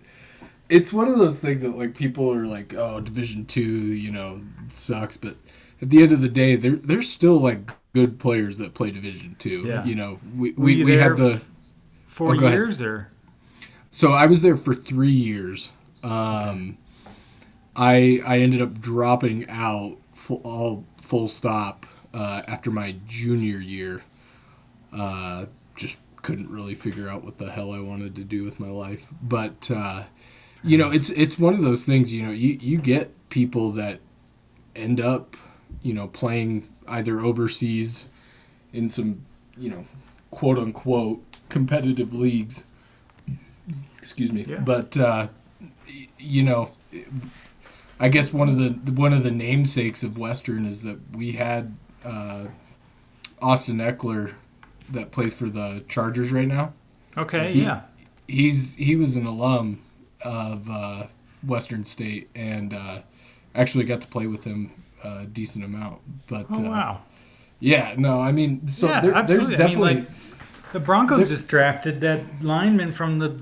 A: It's one of those things that like people are like, oh, Division Two, you know, sucks, but at the end of the day, they're they're still like good players that play Division Two.
D: Yeah.
A: You know, we
D: Were
A: we, we had the
D: four
A: Oh, ahead.
D: years or
A: so I was there for three years. Um, I I ended up dropping out full, all full stop uh, after my junior year. Uh, just couldn't really figure out what the hell I wanted to do with my life. But uh, you know, it's it's one of those things. You know, you you get people that end up, you know, playing either overseas in some, you know, quote unquote competitive leagues. Excuse me,
D: Yeah.
A: but uh, you know, I guess one of the one of the namesakes of Western is that we had uh, Austin Ekeler that plays for the Chargers right now.
D: Okay,
A: He-
D: yeah.
A: He's he was an alum of uh, Western State and uh, actually got to play with him a decent amount. But
D: Oh
A: uh,
D: wow.
A: yeah, no, I mean, so
D: Yeah,
A: there, there's
D: absolutely. I mean,
A: definitely
D: like, The Broncos just drafted that lineman from the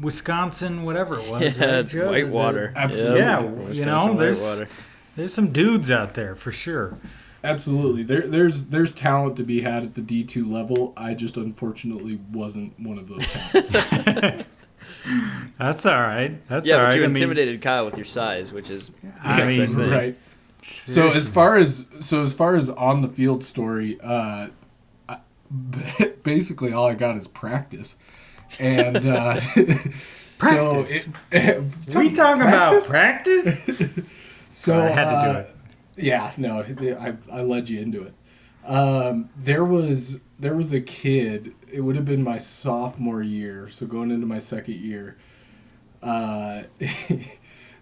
D: Wisconsin, whatever it was.
C: Yeah,
D: right, Joe?
C: Whitewater.
A: Absolutely.
D: Yeah,
C: Wisconsin
D: you know, there's
C: Whitewater.
D: there's some dudes out there for sure.
A: absolutely there there's there's talent to be had at the D two level. I just unfortunately wasn't one of those talents.
D: That's all right. That's
C: Yeah,
D: all
C: but
D: right.
C: you
D: I mean,
C: intimidated Kyle with your size, which is
D: I mean,
C: next best
A: So as far as so as far as on the field story, uh, I, basically all I got is practice, and uh, so
D: Practice?
A: it,
D: we talking about practice?
A: So
D: I had to do
A: uh,
D: it.
A: Yeah, no, I, I led you into it. Um, there was there was a kid. It would have been my sophomore year, so going into my second year. Uh,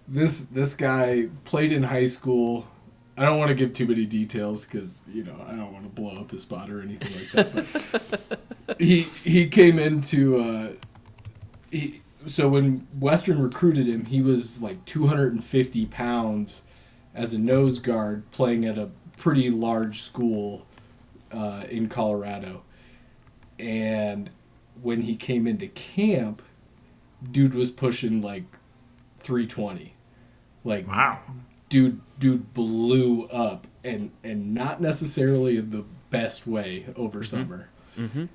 A: this this guy played in high school. I don't want to give too many details because you know I don't want to blow up his spot or anything like that. But he he came into uh, he so when Western recruited him, he was like 250 pounds as a nose guard playing at a pretty large school uh, in Colorado. And when he came into camp, dude was pushing like 320. Like
D: Wow.
A: Dude dude blew up and and not necessarily in the best way over summer.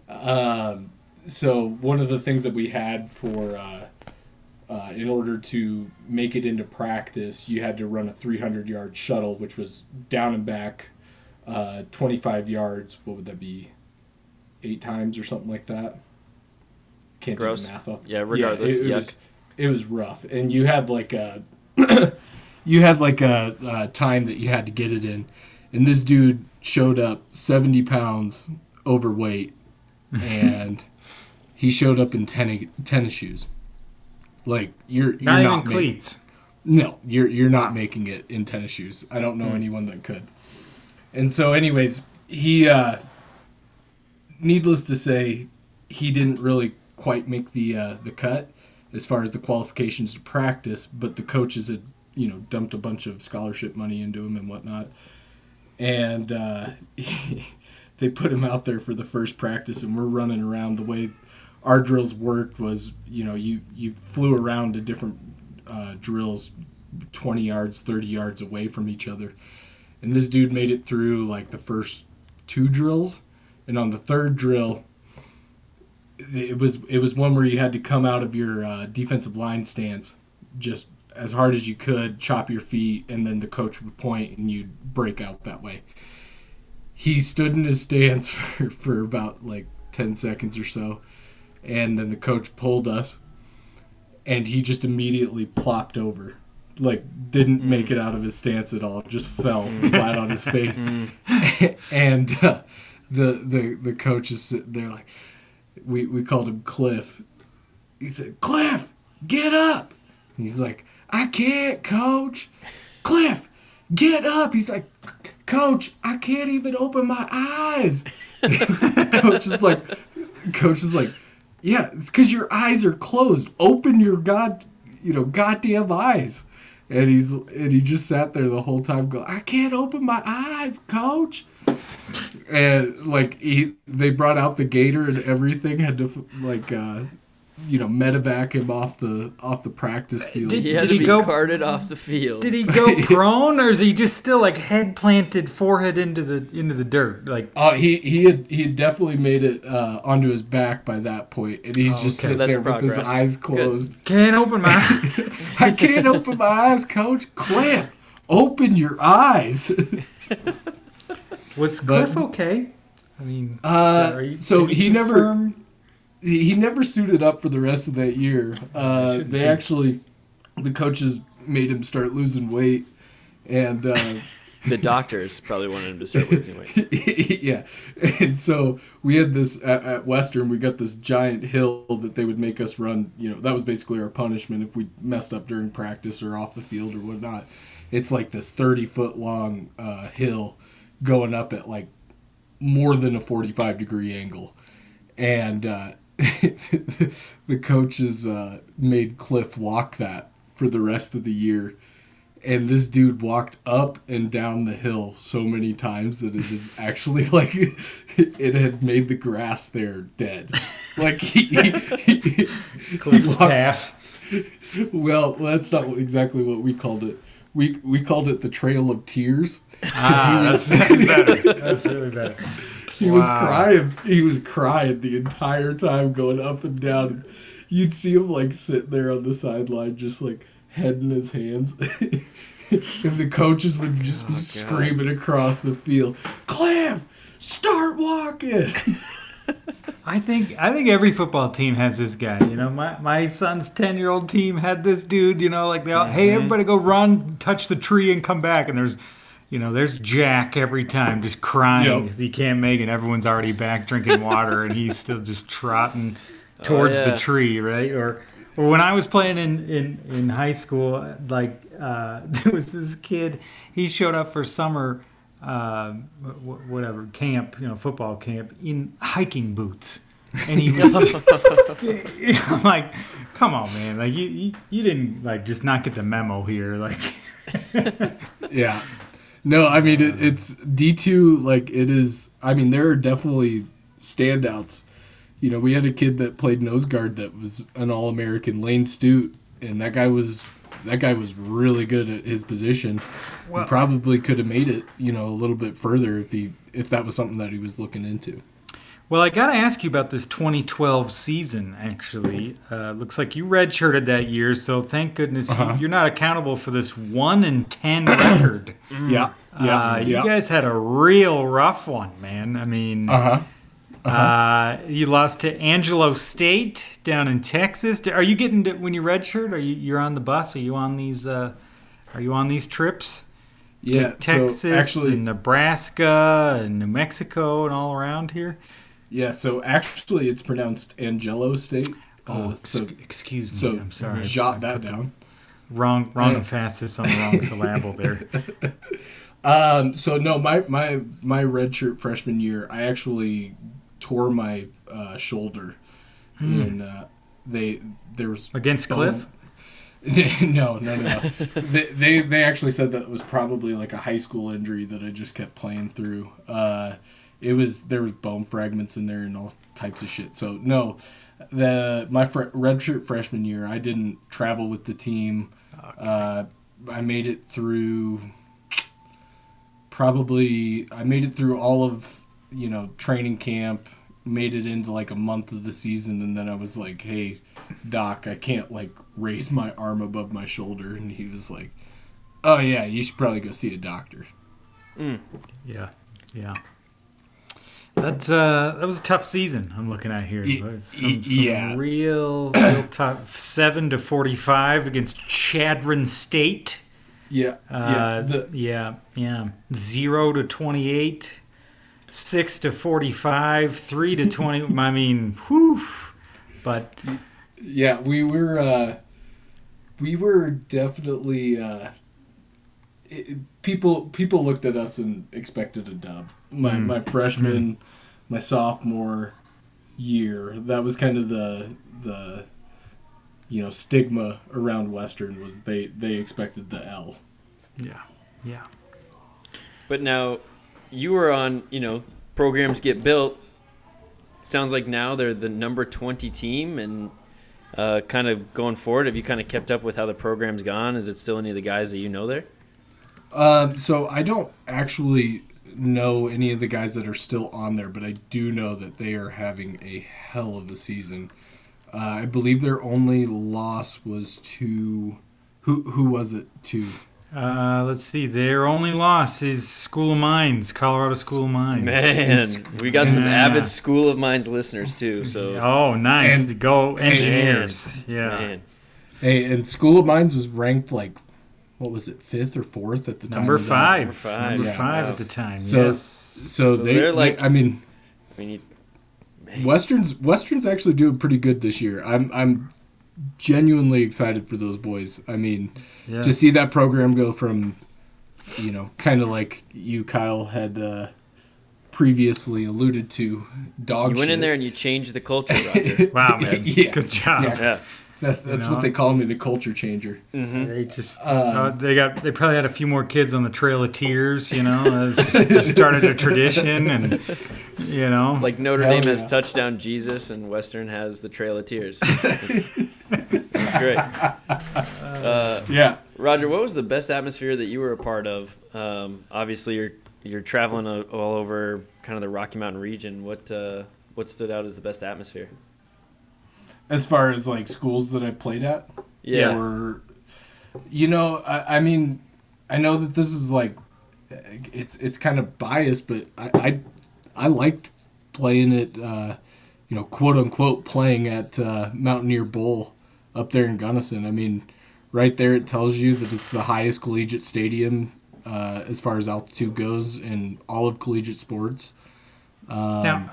A: Um, so one of the things that we had for uh, uh, in order to make it into practice, you had to run a 300 yard shuttle, which was down and back, uh, 25 yards. What would that be? Eight times or something like that. Can't
C: Gross.
A: do the math off.
C: Yeah, regardless,
A: it, it was it was rough, and you had like a you had like a, uh time that you had to get it in, and this dude showed up 70 pounds overweight, and he showed up in tennis tennis shoes. Like you're you're
D: Not,
A: not,
D: even
A: ma-
D: cleats.
A: no, you're you're not making it in tennis shoes. I don't know anyone that could. And so, anyways, he, uh, needless to say, he didn't really quite make the uh, the cut as far as the qualifications to practice. But the coaches had, you know, dumped a bunch of scholarship money into him and whatnot, and uh, they put him out there for the first practice, and we're running around the way our drills worked was, you know, you you flew around to different uh, drills 20 yards, 30 yards away from each other. And this dude made it through like the first two drills. And on the third drill, it was it was one where you had to come out of your uh, defensive line stance just as hard as you could, chop your feet, and then the coach would point and you'd break out that way. He stood in his stance for, for about like 10 seconds or so. And then the coach pulled us and he just immediately plopped over. Like didn't make it out of his stance at all just fell flat on his face. And uh, the the the coach is sitting there like we we called him cliff. He said cliff get up. He's like i can't coach cliff get up he's like coach i can't even open my eyes coach is like coach is like yeah, it's because your eyes are closed. Open your god, you know, goddamn eyes. And he's and he just sat there the whole time, going, "I can't open my eyes, coach." And like he, they brought out the gator and everything. Had to like, uh, you know, medevac him off the off the practice field.
D: Did-
C: He had
D: did
C: to
D: he
C: be
D: go-
C: carted off the field.
D: Did he go prone, or is he just still like head planted, forehead into the into the dirt? Like
A: Oh, he he had he had definitely made it uh, onto his back by that point, and he's
D: Oh,
A: just
D: okay.
A: sitting
C: That's
A: there with his
C: progress.
A: eyes
C: Good.
A: closed.
D: can't open my.
A: I can't open my eyes, Coach. Cliff, open your eyes.
D: Was
A: But-
D: Cliff okay? I mean,
A: Uh,
D: you-
A: so he never
D: confirm?
A: He, he never suited up for the rest of that year. Uh, they
D: be.
A: actually the coaches made him start losing weight, and uh,
C: the doctors probably wanted him to start losing weight.
A: yeah. And so we had this at, at Western, we got this giant hill that they would make us run. You know, that was basically our punishment if we messed up during practice or off the field or whatnot. It's like this 30 foot long uh, hill going up at like more than a 45 degree angle. And uh, the coaches uh, made Cliff walk that for the rest of the year and this dude walked up and down the hill so many times that it had actually like it had made the grass there dead. Like he, he, he,
D: Cliff's
A: walked-
D: path.
A: well, that's not exactly what we called it. We we called it the Trail of Tears.
D: Ah, that's, that's better. That's really better.
A: He was crying. He was crying the entire time going up and down. You'd see him like sitting there on the sideline, just like head in his hands. and the coaches would just be oh, screaming across the field, "Clam, start walking.
D: I think I think every football team has this guy. You know, my my son's ten year old team had this dude. You know, like they all, hey, everybody go run, touch the tree, and come back. And there's, you know, there's Jack every time just crying
A: Yep.
D: because he can't make it. Everyone's already back drinking water, and he's still just trotting towards
C: yeah.
D: the tree, right? Or or when I was playing in in in high school, like uh, there was this kid. He showed up for summer. Uh, whatever camp, you know, football camp in hiking boots, and he was. I'm like, come on, man! Like you, you, you didn't like just not get the memo here. Like,
A: yeah. No, I mean it, it's D two. Like it is. I mean there are definitely standouts. You know, we had a kid that played nose guard that was an All American, Lane Stute, and that guy was that guy was really good at his position.
D: Well-
A: he probably could have made it, you know, a little bit further if he if that was something that he was looking into.
D: Well, I got to ask you about this 2012 season. Actually, uh, looks like you redshirted that year, so thank goodness
A: Uh-huh.
D: you, you're not accountable for this one and ten record.
A: Yeah, yeah,
D: uh, you
A: yeah.
D: guys had a real rough one, man. I mean,
A: uh huh.
D: Uh, you lost to Angelo State down in Texas. Are you getting to, when you redshirt? Are you you're on the bus? Are you on these? Uh, are you on these trips
A: Yeah,
D: to Texas
A: so actually,
D: and Nebraska and New Mexico and all around here?
A: Yeah. So actually, it's pronounced Angelo State.
D: Oh,
A: Uh, so
D: excuse me.
A: so
D: I'm sorry.
A: Jot that down.
D: Wrong, wrong
A: Yeah.
D: emphasis on the wrong syllable there.
A: Um, so no, my my my redshirt freshman year, I actually tore my uh, shoulder, and uh, they there was
D: Against
A: bone-
D: Cliff?
A: no, no, no. no. they, they they actually said that it was probably like a high school injury that I just kept playing through. Uh, it was there was bone fragments in there and all types of shit. So no, the my fr- redshirt freshman year, I didn't travel with the team. Uh, I made it through. Probably, I made it through all of you know training camp. Made it into like a month of the season, and then I was like, "Hey, doc, I can't like raise my arm above my shoulder," and he was like, "Oh yeah, you should probably go see a doctor."
D: Yeah, yeah. That's uh, that was a tough season. I'm looking at here. Some, some
A: yeah.
D: real, real tough. Seven to forty-five against Chadron State.
A: Yeah,
D: Uh,
A: yeah. The,
D: yeah, yeah. Zero to twenty-eight. Six to forty-five. Three to twenty. I mean, whew. But
A: yeah, we were uh, we were definitely uh, it, people people looked at us and expected a dub. My
D: Mm.
A: my freshman, my sophomore year, that was kind of the the you know stigma around Western was they they expected the L.
D: yeah, yeah.
C: But now, you were on, you know, programs get built. Sounds like now they're the number 20 team and uh, kind of going forward. Have you kind of kept up with how the program's gone? Is it still any of the guys that you know there?
A: Um, so I don't actually know any of the guys that are still on there, but I do know that they are having a hell of a season. Uh, I believe their only loss was to who? Who was it to?
D: Uh, let's see. Their only loss is School of Mines, Colorado School of Mines.
C: Man, we got some
D: Yeah.
C: avid School of Mines listeners too. So,
D: Oh, nice.
A: And-
D: Go engineers. yeah.
C: man,
A: Hey, and School of Mines was ranked like what was it, fifth or fourth at the time?
D: Number
A: of
D: five.
C: Number five,
D: Number
A: yeah.
D: five
C: Wow.
D: at the time.
A: So
D: yes.
A: so,
C: So
A: they,
C: they're
A: they-
C: like-
A: I mean,
C: I mean, you,
A: Westerns Westerns actually doing pretty good this year. I'm I'm genuinely excited for those boys. I mean,
D: Yeah.
A: to see that program go from, you know, kind of like you, Kyle, had uh, previously alluded to, dog.
C: you went in there and you changed the culture,
D: wow, man.
A: Yeah.
D: Good job.
A: Yeah.
C: yeah.
A: That, that's
D: You
A: what they call me, the culture changer.
C: hmm
D: They just
A: Um,
D: uh, they got they probably had a few more kids on the Trail of Tears, you know. Just, just started a tradition, and you know,
C: Like Notre
A: Hell
C: Dame has touchdown Jesus, and Western has the Trail of Tears. It's, it's great. Uh,
A: Yeah.
C: Roger, what was the best atmosphere that you were a part of? Um, obviously, you're you're traveling uh, all over kind of the Rocky Mountain region. What uh, what stood out as the best atmosphere?
A: As far as like schools that I played at,
C: Yeah,
A: or you know, I, I mean, I know that this is like, it's it's kind of biased, but I I, I liked playing it, uh, you know, quote unquote, playing at uh, Mountaineer Bowl up there in Gunnison. I mean, right there it tells you that it's the highest collegiate stadium uh, as far as altitude goes in all of collegiate sports. Um,
D: now,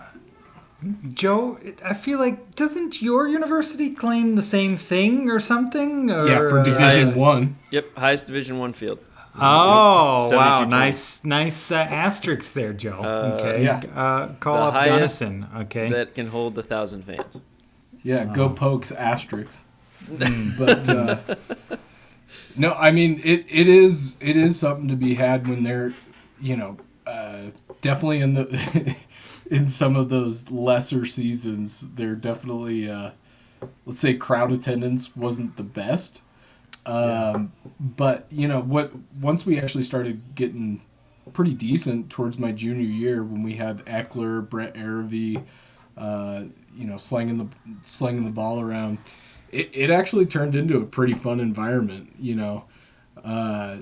D: Joe, I feel like doesn't your university claim the same thing or something? Or,
A: yeah, for
D: uh,
A: Division
C: highest-
A: One.
C: yep, highest Division One field.
D: Oh
C: 72
D: wow,
C: total.
D: nice, nice uh, asterisks there, Joe.
C: Uh,
D: okay,
A: yeah.
D: uh, call
C: The
D: up
C: highest
D: Gunnison. Okay,
C: That can hold a thousand fans.
A: Yeah, go Pokes asterisks. but uh, no, I mean it, it is it is something to be had when they're you know uh, definitely in the in some of those lesser seasons they're definitely uh, let's say crowd attendance wasn't the best. Um, But you know what? Once we actually started getting pretty decent towards my junior year, when we had Ekeler, Brett Aravy, uh, you know, slinging the slinging the ball around, it, it actually turned into a pretty fun environment. You know, uh,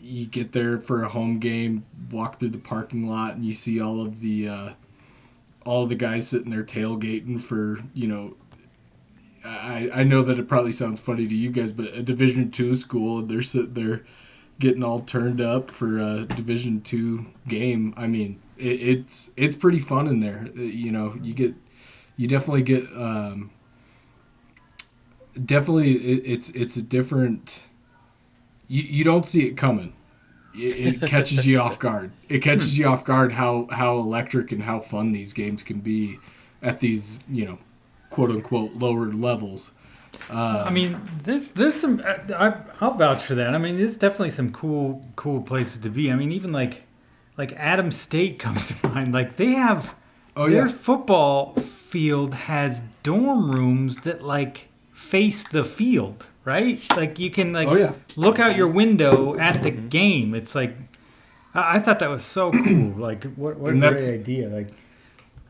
A: you get there for a home game, walk through the parking lot, and you see all of the uh, all the guys sitting there tailgating for you know. I, I know that it probably sounds funny to you guys, but a Division two school, they're sitting there getting all turned up for a Division two game. I mean, it, it's it's pretty fun in there. Uh, You know, you get you definitely get um, definitely it, it's it's a different. You, you don't see it coming. It, it catches you off guard. It catches you off guard how how electric and how fun these games can be at these you know quote unquote lower levels. Uh,
D: I mean, there's there's some. uh, I, I'll vouch for that. I mean, there's definitely some cool cool places to be. I mean, even like like Adams State comes to mind. Like they have
A: Oh,
D: their
A: yeah.
D: football field has dorm rooms that like face the field, right? Like you can like
A: Oh, yeah.
D: look out your window at the game. It's like I, I thought that was so cool. Like what what a
A: And
D: great idea. Like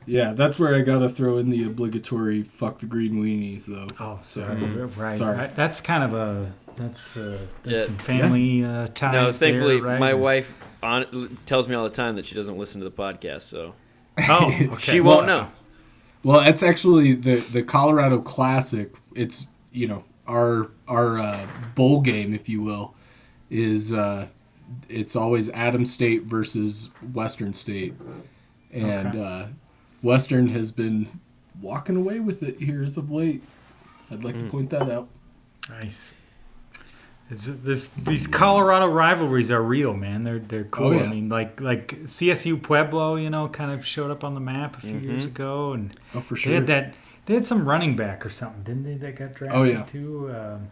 A: yeah, that's where I gotta throw in the obligatory fuck the green weenies though.
D: oh
A: So,
D: sorry right.
A: sorry.
D: I- that's kind of a that's uh, there's
C: Yeah.
D: some family uh, ties.
C: No, thankfully,
D: there, right?
C: my wife on, tells me all the time that she doesn't listen to the podcast, so
D: Oh, okay.
C: she won't know.
A: Well, it's actually the the Colorado Classic. It's you know our our uh, bowl game, if you will, is uh, it's always Adams State versus Western State, and
D: Okay.
A: uh, Western has been walking away with it here as of late. I'd like to point that out.
D: Nice. It's, this, these Colorado rivalries are real, man. They're they're cool.
A: Oh, yeah.
D: I mean, like like CSU Pueblo, you know, kind of showed up on the map a few years ago, and
A: Oh, for sure.
D: they had that. They had some running back or something, didn't they? That got drafted
A: Oh, yeah.
D: too. Um,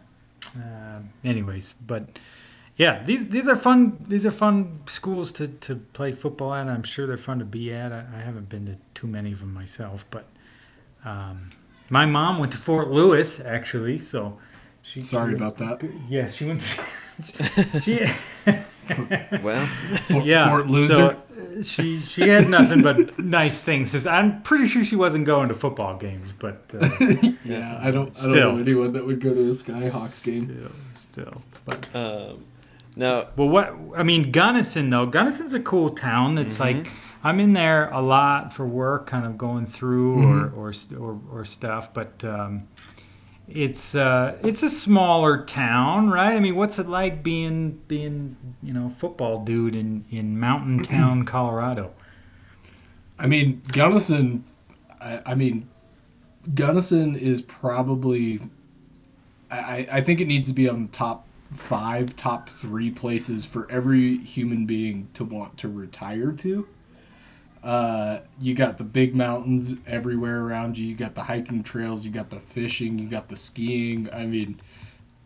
D: um, anyways, but yeah, these these are fun. These are fun schools to, to play football at. I'm sure they're fun to be at. I, I haven't been to too many of them myself, but um, my mom went to Fort Lewis actually, so. She,
A: Sorry
D: she-
A: about that.
D: Yeah, she went. she
C: Well,
A: Fort,
D: yeah.
A: Fort Loser.
D: So uh, she she had nothing but nice things. I'm pretty sure she wasn't going to football games, but uh,
A: yeah, I don't. I don't know anyone that would go to the Skyhawks game.
D: Still, still. But
C: um, now
D: well, what I mean, Gunnison though. Gunnison's a cool town. It's like I'm in there a lot for work, kind of going through or or or, or stuff. But um, it's uh, it's a smaller town, right? I mean, what's it like being being you know football dude in in mountain town Colorado?
A: I mean, Gunnison. I, I mean, Gunnison is probably. I, I think it needs to be on the top five, top three places for every human being to want to retire to. Uh, you got the big mountains everywhere around you. You got the hiking trails. You got the fishing. You got the skiing. I mean,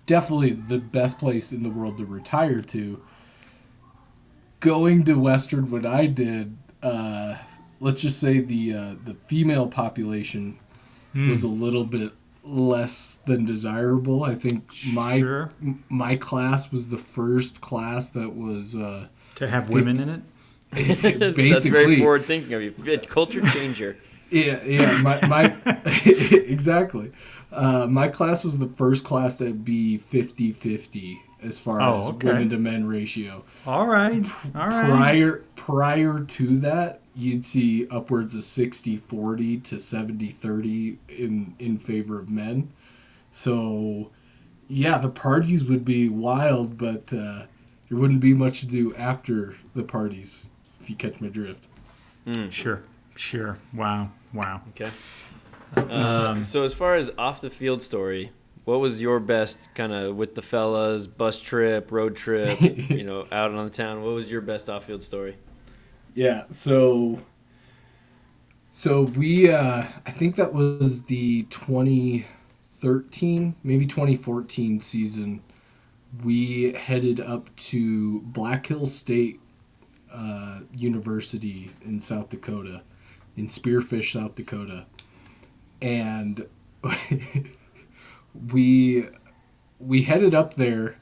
A: definitely the best place in the world to retire to. Going to Western when I did, uh, let's just say the uh, the female population was a little bit less than desirable. I think my
D: Sure.
A: m- my class was the first class that was uh,
D: To have women in it?
A: Basically
C: That's very forward thinking of you. Culture changer.
A: Yeah, yeah, my, my exactly. Uh, my class was the first class to be 50-50 as far
D: Oh,
A: as
D: okay.
A: women to men ratio.
D: All right, all right.
A: Prior prior to that, you'd see upwards of 60-40 to 70-30 in in favor of men. So, yeah, the parties would be wild, but uh, there wouldn't be much to do after the parties, if you catch my drift.
D: Sure, sure. Wow, wow.
C: Okay. Uh, so as far as off the field story, what was your best kind of with the fellas, bus trip, road trip, you know, out on the town? What was your best off field story?
A: Yeah, so so we uh I think that was the 2013, maybe 2014 season. We headed up to Black Hills State uh, University in South Dakota, in Spearfish, South Dakota. And we we headed up there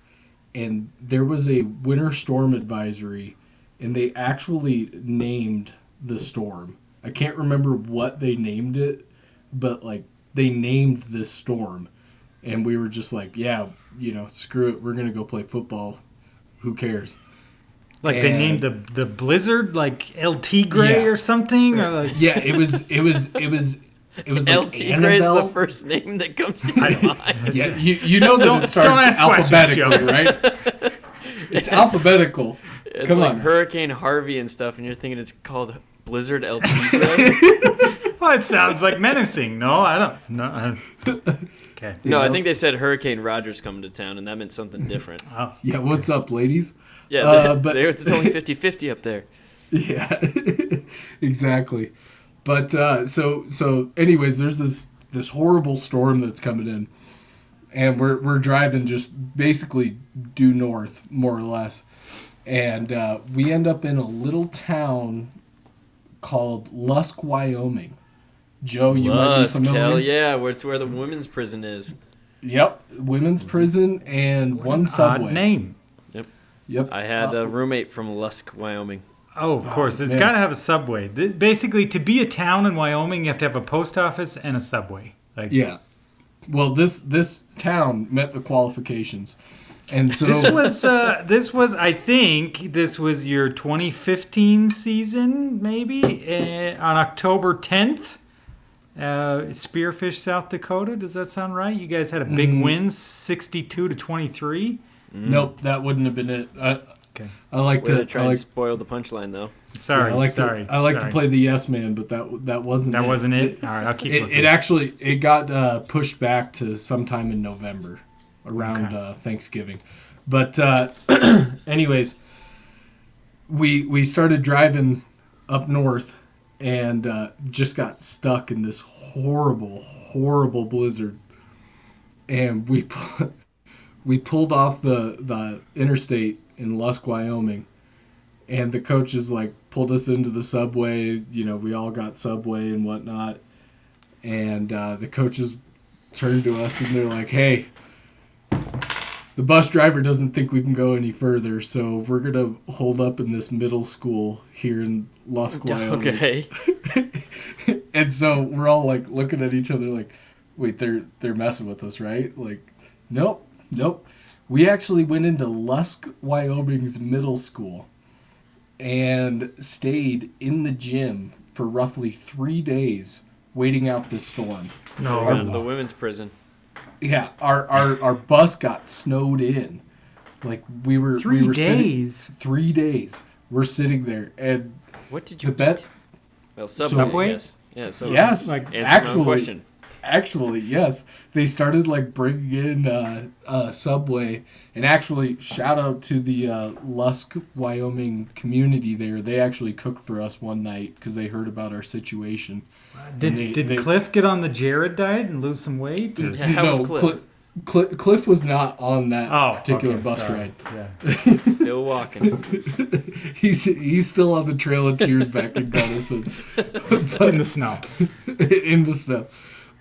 A: and there was a winter storm advisory and they actually named the storm. I can't remember what they named it, but like they named this storm, and we were just like, yeah, you know, screw it, we're gonna go play football. Who cares?
D: Like they named the the blizzard like LT Gray
A: Yeah.
D: or something, or like
A: Yeah, it was, it was, it was, it was like
C: LT Gray's the first name that comes to your mind.
A: Yeah, you, you know that
D: Don't-
A: it starts
D: don't ask
A: alphabetically, right? It's alphabetical.
C: It's
A: Come
C: like
A: on.
C: Hurricane Harvey and stuff, and you're thinking it's called Blizzard LT Gray.
D: well, it sounds like menacing. No, I don't. No. I, okay.
C: no, I think they said Hurricane Rogers coming to town, and that meant something different.
D: Oh,
A: Yeah, what's up, ladies?
C: Yeah,
A: Uh, but-
C: they- it's only 50-50 up there.
A: Yeah, exactly. But uh, so so, anyways, there's this this horrible storm that's coming in, and we're we're driving just basically due north, more or less, and uh, we end up in a little town called Lusk, Wyoming. Joe, you
C: Lusk,
A: might be familiar.
C: hell yeah, where it's where the women's prison is.
A: Yep, women's prison and one subway.
D: odd name.
A: Yep.
C: I had
A: Uh,
C: a roommate from Lusk, Wyoming.
D: Oh, of course. It's
A: man.
D: got to have a subway. Th- Basically, to be a town in Wyoming, you have to have a post office and a subway. Like
A: Yeah. Well, this this town met the qualifications, and so
D: This was uh, this was I think this was your 2015 season maybe uh, on October 10th. Uh, Spearfish, South Dakota. Does that sound right? You guys had a big
A: Mm.
D: win, 62 to 23.
A: Nope, that wouldn't have been it. I,
D: Okay.
A: I like
C: Way to
A: to.
C: try
A: I
C: and spoil the punchline, though.
D: Sorry,
A: I like
D: sorry.
A: to. I like
D: sorry.
A: to play the yes man, but that that wasn't.
D: That
A: it.
D: wasn't it. All right, I'll keep
A: It,
D: looking.
A: it actually it got uh, pushed back to sometime in November, around
D: Okay.
A: uh, Thanksgiving. But uh, anyways, we we started driving up north, and uh, just got stuck in this horrible, horrible blizzard, and we pu- we pulled off the the interstate in Lusk, Wyoming, and the coaches like pulled us into the subway. You know, we all got subway and whatnot, and uh, the coaches turned to us and they're like, "Hey." The bus driver doesn't think we can go any further, so we're gonna hold up in this middle school here in Lusk, Wyoming.
C: Okay.
A: And so we're all like looking at each other like, wait, they're they're messing with us, right? Like, nope, nope. We actually went into Lusk, Wyoming's middle school and stayed in the gym for roughly three days waiting out the storm.
D: no,
C: Going to the women's prison.
A: yeah, our, our our bus got snowed in. Like we were
D: Three
A: we were sitting-
D: days.
A: three days. We're sitting there, and
C: What did you
A: the
C: you
A: bet.
C: eat? Well, Subway.
D: Subway?
C: Yes. Yeah. So
A: Yes,
D: like,
C: Answer my own
A: actually,
C: question.
A: Actually, yes. They started like bringing in uh, uh, Subway, and actually, shout out to the uh, Lusk, Wyoming community there. They actually cooked for us one night because they heard about our situation.
D: Did,
A: they-
D: did
A: they-
D: Cliff get on the Jared diet and lose some weight? or-
C: Yeah, how was
A: no,
C: Cliff?
A: Cli- Cli- Cliff was not on that
D: Oh,
A: particular
D: okay,
A: bus
D: sorry.
A: ride.
D: Yeah.
C: Still walking.
A: He's he's still on the Trail of Tears back in Gunnison.
D: In the snow.
A: in the snow.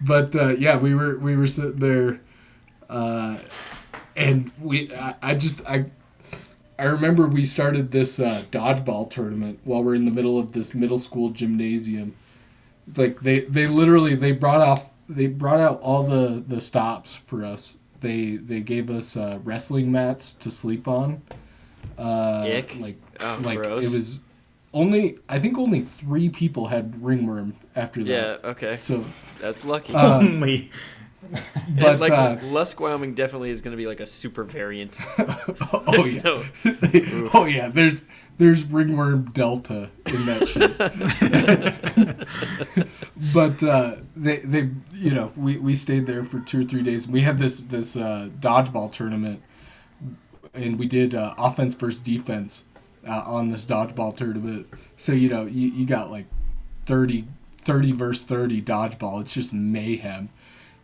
A: But uh, yeah, we were we were sitting there, uh, and we I, I just I I remember we started this uh, dodgeball tournament while we're in the middle of this middle school gymnasium. Like they they literally they brought off they brought out all the the stops for us. They they gave us uh, wrestling mats to sleep on. Uh,
C: Ick.
A: Like
C: Oh,
A: like
C: gross.
A: it was only I think only three people had ringworm after that.
C: Yeah. Okay.
A: So,
C: That's lucky.
A: uh,
D: Only.
A: but
C: it's like
A: uh,
C: Lusk, Wyoming definitely is going to be like a super variant.
A: oh
C: There's
A: yeah,
C: no-
A: oh yeah. There's there's ringworm delta in that shit. but uh, they they you know we, we stayed there for two or three days. We had this this uh, dodgeball tournament, and we did uh, offense versus defense uh, on this dodgeball tournament. So you know you, you got like 30, 30 versus thirty dodgeball. It's just mayhem.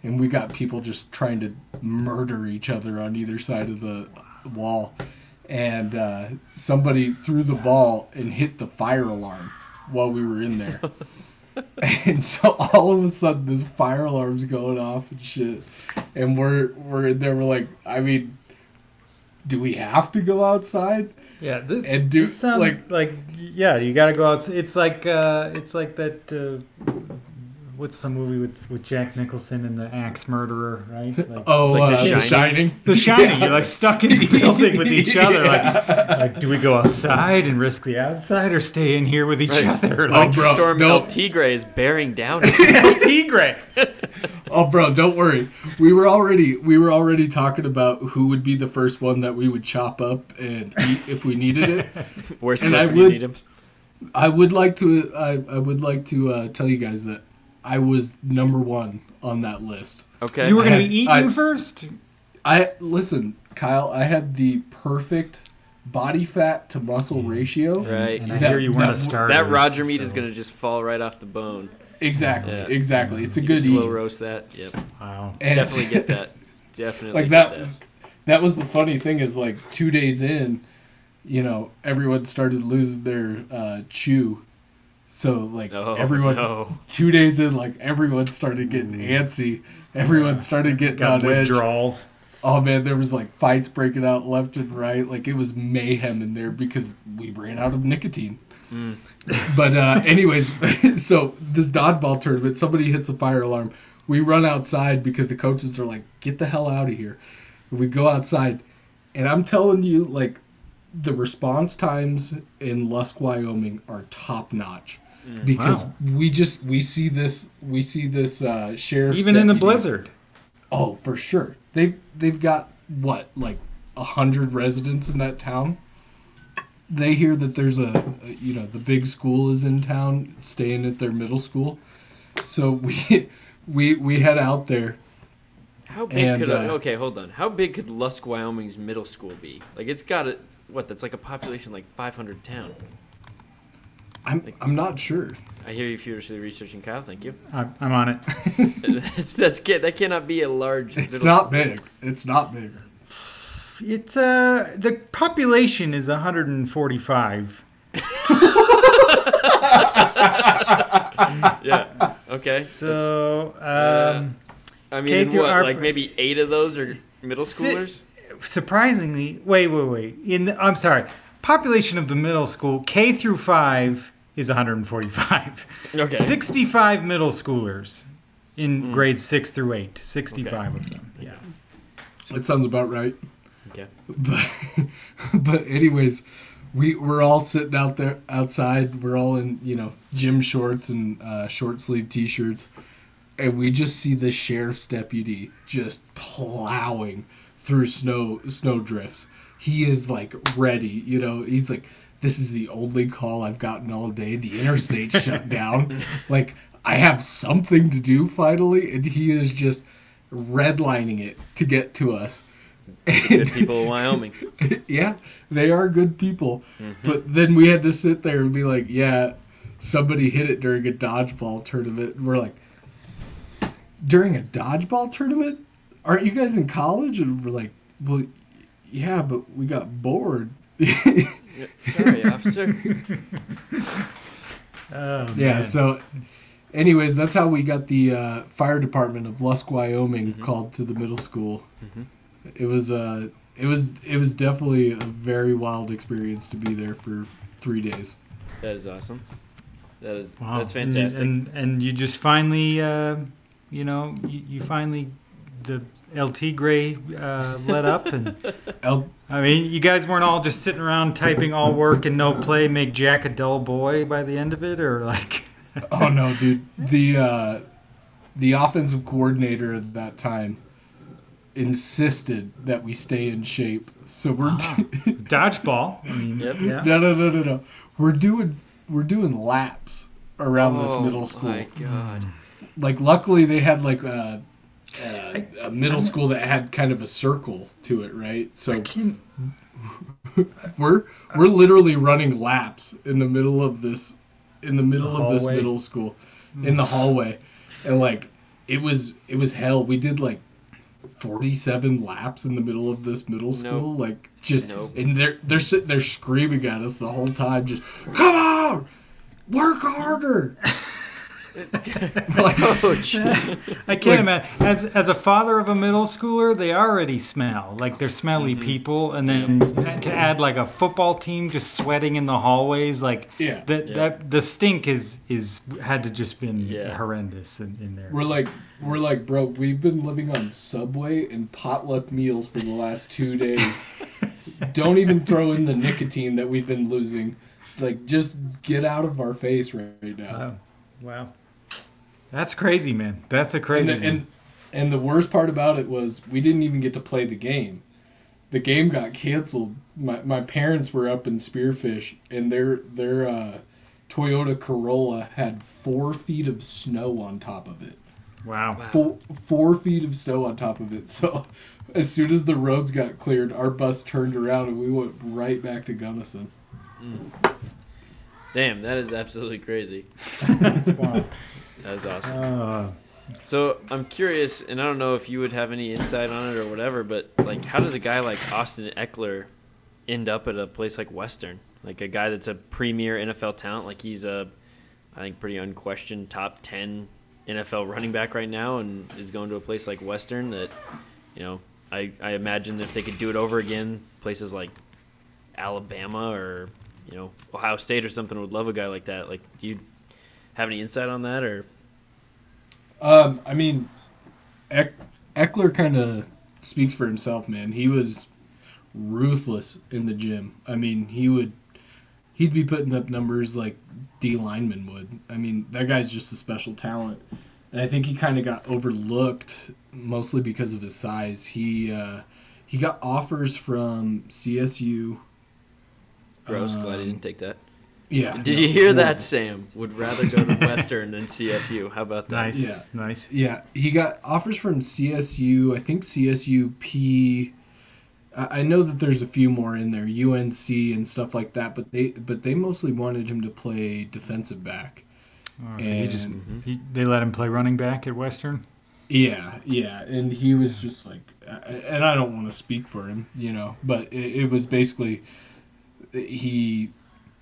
A: And we got people just trying to murder each other on either side of the wall. And uh, somebody threw the ball and hit the fire alarm while we were in there. And so all of a sudden this fire alarm's going off and shit. And we're we're in there. We're like i mean do we have to go outside
D: Yeah, th-
A: And do-
D: this sound,
A: like-
D: like yeah, you got to go out. It's like uh, it's like that. Uh, what's the movie with, with Jack Nicholson and the axe murderer, right? Like,
A: oh
C: It's like
A: uh,
C: The
A: the
C: Shining.
A: shining
D: The Shining. You're like stuck in the building with each other.
A: Yeah.
D: Like, like, do we go outside and risk the outside, or stay in here with each
C: Right.
D: other?
A: Oh,
D: Like,
A: bro,
C: Storm
A: no.
C: El Tigre is bearing down.
D: Tigre.
A: Oh, bro, don't worry. We were already we were already talking about who would be the first one that we would chop up and eat if we needed it.
C: Where's
A: And
C: Cliff
A: I would-
C: need him?
A: I would like to I, I would like to uh, tell you guys that I was number one on that list.
C: Okay.
D: You were gonna be eaten
A: I-
D: first.
A: I listen, Kyle. I had the perfect body fat to muscle ratio.
C: Right.
D: And I
A: That-
D: hear you weren't a
A: that-
D: starter.
C: that Roger meat
D: so-
C: is going to just fall right off the bone.
A: Exactly,
C: Yeah.
A: exactly. It's a
C: You
A: good
C: can slow
A: eat.
C: roast that. Yep.
D: Wow.
A: And-
C: Definitely get that. Definitely
A: like
C: get
A: that. That was the funny thing is like two days in, you know, everyone started losing their uh, chew. So like
C: Oh,
A: everyone
C: no.
A: two days in, like everyone started getting antsy. Everyone started getting
D: Got
A: on edge.
D: withdrawals.
A: Oh man, there was like fights breaking out left and right. Like it was mayhem in there because we ran out of nicotine. But uh, anyways, so this dodgeball tournament, somebody hits the fire alarm. We run outside because the coaches are like, "Get the hell out of here!" We go outside, and I'm telling you, like, the response times in Lusk, Wyoming, are top notch. Because
D: Wow.
A: we just we see this we see this uh, sheriff
D: Even in the blizzard.
A: Oh, for sure. They've they've got what like a hundred residents in that town. They hear that there's a, a you know the big school is in town, staying at their middle school. So we we we head out there.
C: How big
A: And,
C: could
A: uh,
C: okay? Hold on. How big could Lusk, Wyoming's middle school be? Like it's got a what? That's like a population like 500 town.
A: I'm I'm not sure.
C: I hear you furiously researching Kyle. Thank you.
D: I'm I'm on it.
C: that's that's that cannot be a large.
A: It's not
C: school.
A: big. It's not big.
D: It's uh the population is 145.
C: Yeah. Okay.
D: So
C: uh,
D: um,
C: I mean,
D: K
C: in
D: through
C: what?
D: our-
C: Like maybe eight of those are middle
D: Si-
C: schoolers.
D: surprisingly, wait, wait, wait. In the, I'm sorry. Population of the middle school K through 5 is 145.
C: Okay.
D: 65 middle schoolers in grades 6 through 8. 65 of them. Yeah.
A: That sounds about right.
C: Okay.
A: But but anyways, we we're all sitting out there outside. We're all in you know gym shorts and uh, short sleeve t shirts, and we just see the sheriff's deputy just plowing through snow snow drifts. He is like ready, you know. He's like, "This is the only call I've gotten all day. The interstate shut down. Like, I have something to do finally." And he is just redlining it to get to us.
C: Good people of Wyoming.
A: yeah, they are good people. Mm-hmm. But then we had to sit there and be like, yeah, somebody hit it during a dodgeball tournament. And we're like, during a dodgeball tournament? Aren't you guys in college? And we're like, well, yeah, but we got bored.
C: Sorry, officer.
D: Oh,
A: yeah,
D: man.
A: so, anyways, that's how we got the uh, fire department of Lusk, Wyoming called to the middle school. It was uh, it was it was definitely a very wild experience to be there for three days.
C: That is awesome. That is
D: Wow.
C: that's
D: And-
C: fantastic.
D: And and, you just finally, uh, you know, you, you finally the LT Gray uh, let up, and
A: El-
D: I mean, you guys weren't all just sitting around typing all work and no play, make Jack a dull boy by the end of it, or like.
A: Oh no, dude. The uh, the offensive coordinator at that time insisted that we stay in shape. So we're
D: Dodgeball. I mean,
C: Yep.
D: yeah.
A: no no no no no. We're doing we're doing laps around this
C: oh
A: middle school.
C: my god.
A: Like luckily they had like a, Uh, a, a middle school that had kind of a circle to it, right?
D: I
A: So
D: can't.
A: we're we're literally running laps in the middle of this in the middle
D: The
A: of this middle school in the hallway and like it was it was hell we did like 47 laps in the middle of this middle
C: Nope.
A: school like just
C: Nope.
A: and they're they're sitting there screaming at us the whole time just come on work harder
C: Ouch.
D: I can't
A: Like-
D: imagine. As as a father of a middle schooler, they already smell like they're smelly mm-hmm. people, and then to add like a football team just sweating in the hallways, like
A: Yeah.
D: that
C: Yeah.
D: that the stink is is had to just been
C: Yeah.
D: horrendous in, in there.
A: we're like we're like bro we've been living on subway and potluck meals for the last two days don't even throw in the nicotine that we've been losing like just get out of our face right, right now
D: Wow, wow, that's crazy, man. That's a
A: and,
D: crazy.
A: the, and and the worst part about it was we didn't even get to play the game the game got canceled my, my parents were up in spearfish and their their uh, toyota corolla had four feet of snow on top of it
D: wow.
A: four, four feet of snow on top of it. So as soon as the roads got cleared, our bus turned around and we went right back to Gunnison.
C: Damn, that is absolutely crazy.
D: wow.
C: That is awesome.
D: Uh,
C: So I'm curious, and I don't know if you would have any insight on it or whatever, but like, how does a guy like Austin Ekeler end up at a place like Western? Like a guy that's a premier NFL talent, like he's a, I think, pretty unquestioned top ten NFL running back right now, and is going to a place like Western that, you know, I I imagine if they could do it over again, places like Alabama or you know Ohio State or something would love a guy like that. Like, do you have any insight on that or?
A: Um, I mean, Eck, Ekeler kind of speaks for himself, man. He was ruthless in the gym. I mean, he would he'd be putting up numbers like D lineman would. I mean, that guy's just a special talent, and I think he kind of got overlooked mostly because of his size. He uh, he got offers from CSU.
C: Gross. glad he
A: Um,
C: didn't take that.
A: Yeah.
C: Did
A: no,
C: you hear
A: horrible.
C: that, Sam? Would rather go to Western than CSU. How about that?
D: nice,
A: Yeah.
D: nice.
A: Yeah, he got offers from CSU. I think CSUP. I I know that there's a few more in there, UNC and stuff like that, but they but they mostly wanted him to play defensive back.
D: Oh, so he just
A: And- mm-hmm.
D: he, they let him play running back at Western.
A: Yeah, yeah, and he was just like, and I don't want to speak for him, you know, but it, it was basically he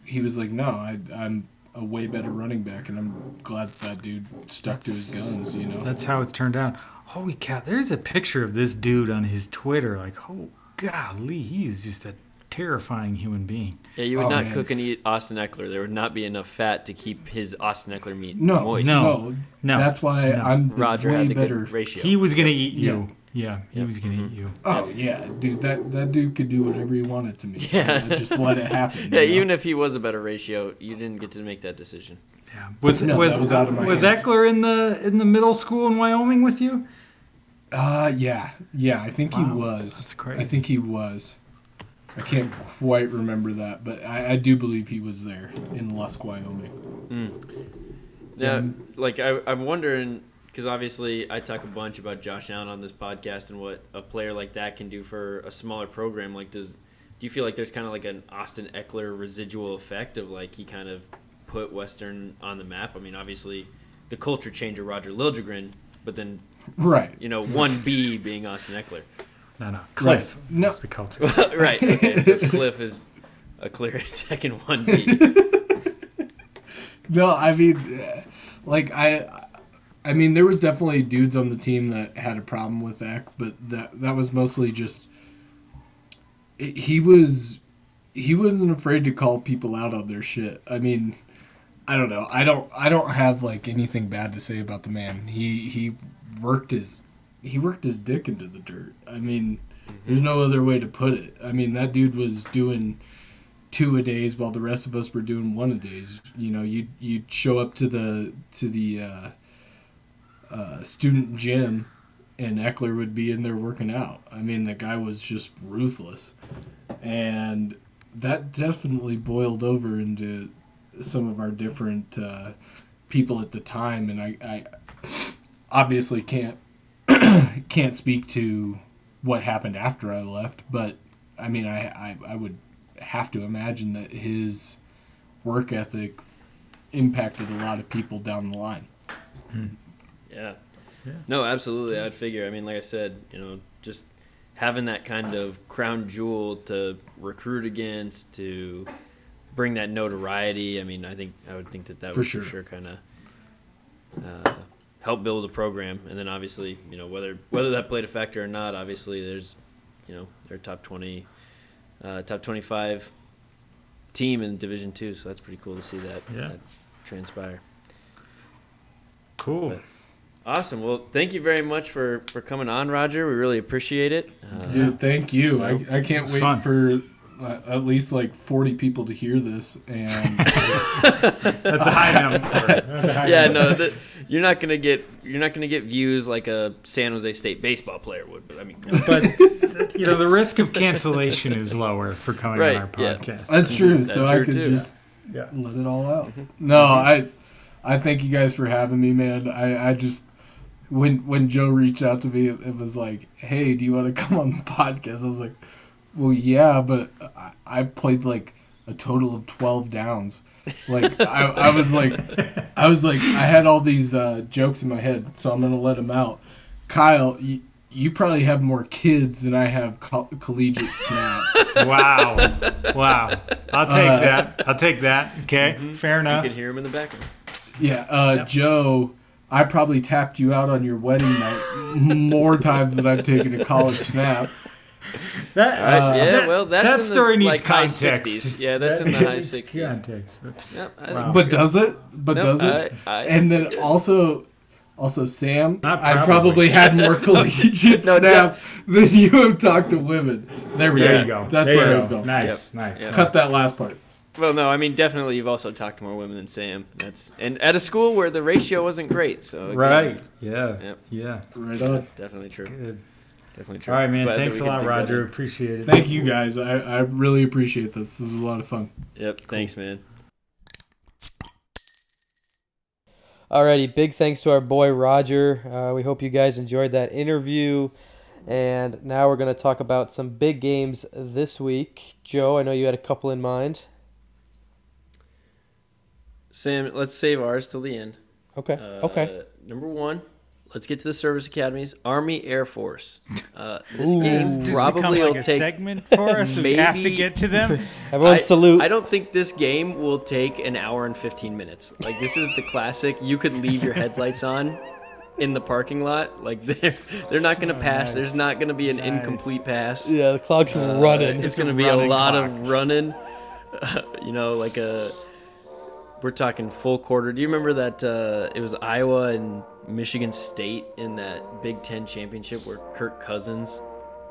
A: he was like, no, I, I'm a way better running back, and I'm glad that, that dude stuck to his guns, you know.
D: That's how it's turned out. Holy cow! There's a picture of this dude on his Twitter. Like, oh golly, he's just a terrifying human being.
C: Yeah, you would
A: Oh,
C: not
A: man.
C: cook and eat Austin Ekeler. There would not be enough fat to keep his Austin Ekeler meat
A: No,
C: moist.
D: No.
A: no,
D: No.
A: That's why
D: No.
A: I'm the
C: Roger
A: way
C: had the
A: better.
C: good ratio.
D: He was gonna eat you.
A: Yeah.
D: Yeah, he
C: Yep.
D: was gonna eat you.
A: Oh yeah, dude. That that dude could do whatever he wanted to me.
C: Yeah.
A: I just let it happen.
C: Yeah,
A: you know?
C: even if he was a better ratio, you didn't get to make that decision.
D: Yeah. Was
A: No,
D: was
A: that was out of my
D: was. Ekeler in the in the middle school in Wyoming with you?
A: Uh, yeah, yeah. I think he was.
D: that's crazy.
A: I think he was. I can't quite remember that, but I, I do believe he was there in Lusk, Wyoming.
C: Now,
A: Um,
C: like I, I'm wondering because obviously I talk a bunch about Josh Allen on this podcast and what a player like that can do for a smaller program. Like, does do you feel like there's kind of like an Austin Ekeler residual effect of like he kind of put Western on the map? I mean, obviously the culture changer Roger Liljegren, but then
A: Right.
C: you know one B being Austin Ekeler.
D: No, no. Cliff.
A: Right. No.
D: the culture.
C: right. Okay. So Cliff is a clear second one B.
A: No, I mean, uh, like I, I mean, there was definitely dudes on the team that had a problem with Eck, but that that was mostly just it- he was he wasn't afraid to call people out on their shit. I mean, I don't know. I don't I don't have like anything bad to say about the man. He he worked his he worked his dick into the dirt. I mean, there's no other way to put it. I mean, that dude was doing two a days while the rest of us were doing one a days. You know, you you'd show up to the to the uh, student gym, and Ekeler would be in there working out. I mean, the guy was just ruthless, and that definitely boiled over into some of our different uh, people at the time. And I, I obviously can't can't speak to what happened after I left, but I mean, I, I, I would have to imagine that his work ethic impacted a lot of people down the line.
C: Yeah.
D: Yeah.
C: No, absolutely. I'd figure. I mean, like I said, you know, just having that kind of crown jewel to recruit against, to bring that notoriety. I mean, I think I would think that that
A: For
C: would
A: sure.
C: for sure kind of uh, help build a program. And then obviously, you know, whether whether that played a factor or not, obviously, there's, you know, they're top twenty, uh, top twenty five team in Division Two. So that's pretty cool to see that,
D: Yeah.
C: that transpire.
D: Cool.
C: But- Awesome. Well, thank you very much for, for coming on, Roger. We really appreciate it. Uh,
A: Dude, thank you. I, I can't wait
D: fun.
A: for uh, at least like 40 people to hear this. And
D: That's a high number. That's a high
C: yeah,
D: number.
C: no, the, you're not gonna get you're not gonna get views like a San Jose State baseball player would. But I mean,
D: But you know, the risk of cancellation is lower for coming
C: Right,
D: on our
C: yeah.
D: podcast.
A: that's true.
C: That's
A: so I could
C: too.
A: just
D: yeah.
A: let it all out. No, I I thank you guys for having me, man. I, I just when when Joe reached out to me, it, it was like, "Hey, do you want to come on the podcast?" I was like, "Well, yeah, but I, I played like a total of twelve downs." Like I, I was like, I was like, I had all these uh, jokes in my head, so I'm gonna let them out. Kyle, you, you probably have more kids than I have co- collegiate snaps.
D: Wow. Wow. I'll take
A: Uh,
D: that. I'll take that. Okay. Fair enough.
C: you can hear him in the background.
A: Yeah, uh,
D: Yep.
A: Joe, I probably tapped you out on your wedding night more times than I've taken a college snap.
D: That,
C: All right,
A: Uh,
C: yeah,
D: that-
C: well, that's
D: that
C: in the,
D: story needs
C: like, high
D: context.
C: 60s. Yeah, that's in the high
D: needs
C: 60s.
D: Context.
C: Yep, I
D: Wow.
C: think-
A: But does it? But
C: no,
A: does it?
C: I, I,
A: and then also, also Sam,
D: Not
A: I
D: probably.
A: probably had more collegiate
C: No,
A: snaps than you have talked to women. There we
D: There
A: go.
D: you go.
A: That's
D: there
A: where
D: you
A: I was
D: go.
A: going.
D: Nice. Nice.
C: Yep.
A: Cut that last part.
C: Well, no, I mean definitely. You've also talked to more women than Sam. That's and at a school where the ratio wasn't great. So again,
D: Right. Yeah.
C: Yep.
D: Yeah.
A: Right on.
C: definitely true.
D: Good.
C: Definitely true.
D: All right, man.
C: Glad
D: Thanks a lot, Roger.
C: in.
D: Appreciate it.
A: Thank you guys. I, I really appreciate this. This was a lot of fun.
C: Yep. Thanks, man.
B: Alrighty, big thanks to our boy Roger. Uh, we hope you guys enjoyed that interview. And now we're going to talk about some big games this week. Joe, I know you had a couple in mind.
C: Sam, let's save ours till the end.
B: Okay.
C: Uh,
B: okay.
C: Number one, let's get to the service academies. Army Air Force. Uh, this
B: Ooh.
C: game probably
D: become
C: will
D: a
C: take.
D: segment for us. and we have to get to them.
B: Everyone
C: I,
B: salute.
C: I don't think this game will take an hour and 15 minutes. Like this is the classic. You could leave your headlights on in the parking lot. Like they're they're not gonna pass. There's not gonna be an
D: Nice.
C: incomplete pass.
B: yeah, the clock's
C: Uh,
B: running.
C: It's
D: It's
C: going to be a lot
D: clock.
C: of running. you know, like a we're talking full quarter. Do you remember that uh, it was Iowa and Michigan State in that Big Ten championship where Kirk Cousins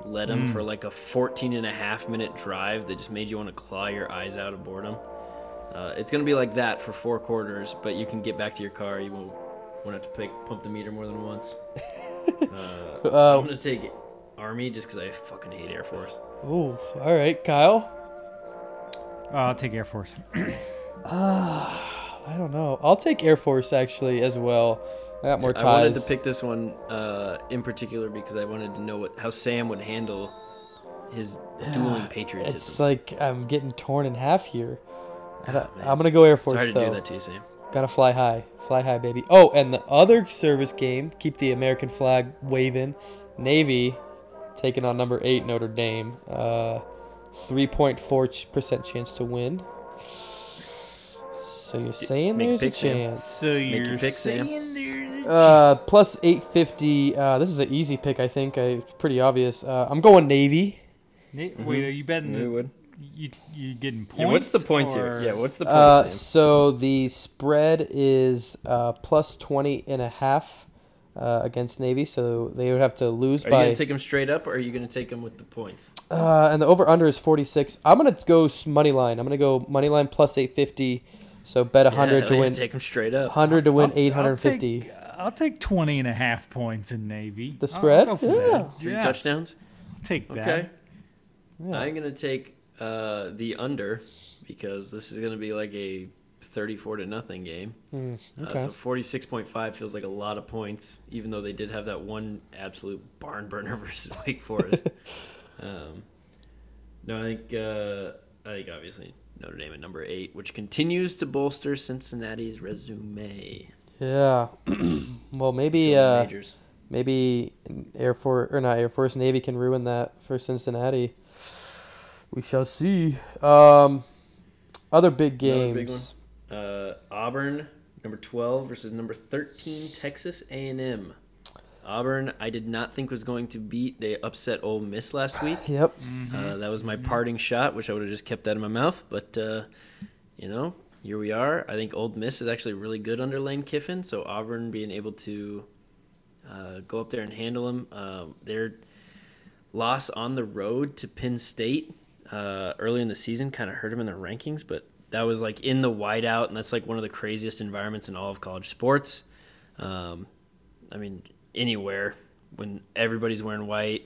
C: led them for like a 14 and a half minute drive that just made you want to claw your eyes out of boredom? Uh, it's going to be like that for four quarters, but you can get back to your car. You won't, won't have to pick, pump the meter more than once. Uh,
B: Uh,
C: I'm going to take Army just because I fucking hate Air Force.
B: Oh, all right, Kyle.
D: Oh, I'll take Air Force.
B: I don't know. I'll take Air Force actually as well. I got more ties.
C: I wanted to pick this one uh, in particular because I wanted to know what how Sam would handle his dueling patriotism.
B: It's like I'm getting torn in half here.
C: Oh,
B: I'm gonna go Air Force
C: to
B: though.
C: do that to you, Sam.
B: Gotta fly high, fly high, baby. Oh, and the other service game, keep the American flag waving. Navy taking on number eight Notre Dame. Uh, 3.4 percent chance to win. So you're saying
C: make a
B: there's a
C: pick, Sam.
B: chance?
D: So
C: your
D: you're
C: pick, Sam.
D: saying there's a
B: Uh, plus 850. Uh, this is an easy pick, I think. I, it's pretty obvious. Uh, I'm going Navy.
D: Na- Wait, are you betting
C: Yeah,
D: the,
C: would.
D: you you getting points?
C: Yeah, what's the points here?
D: or-
C: Yeah, what's the points,
B: Uh,
C: Sam?
B: so the spread is uh, plus 20 and a half uh, against Navy. So they would have to lose by.
C: Are you
B: by.
C: gonna take them straight up, or are you gonna take them with the points?
B: uh, and the over under is 46. I'm gonna go s- money line. I'm gonna go money line plus 850. So bet 100
C: yeah,
B: to win.
C: Take him straight up.
B: 100 to win
D: I'll- I'll
B: 850.
D: take- I'll take 20 and a half points in Navy.
B: The
D: I'll- I'll
B: spread? Yeah.
D: that.
C: Three
D: Yeah,
C: touchdowns.
D: I'll take that.
C: Okay.
B: Yeah.
C: I'm gonna take uh, the under because this is gonna be like a 34 to nothing game.
B: Mm,
C: Uh,
B: okay.
C: so 46.5 feels like a lot of points, even though they did have that one absolute barn burner versus Wake Forest. um, no, I think uh, I think obviously Notre Dame at number eight, which continues to bolster Cincinnati's resume.
B: yeah. well, maybe.
C: Two of the
B: Uh. Maybe Air Force or not Air Force Navy can ruin that for Cincinnati. We shall see. Um, other big
C: Another big
B: games.
C: Uh, Auburn number 12 versus number 13 Texas A&M. Auburn, I did not think was going to beat. They upset Ole Miss last week.
B: Yep.
C: Uh, that was my parting shot. Wish I would have just kept that in my mouth. But uh, you know, here we are. I think Ole Miss is actually really good under Lane Kiffin. So Auburn being able to uh, go up there and handle them. Um, their loss on the road to Penn State uh, early in the season kind of hurt them in the rankings, but that was like in the whiteout, and that's like one of the craziest environments in all of college sports. Um, I mean, anywhere when everybody's wearing white.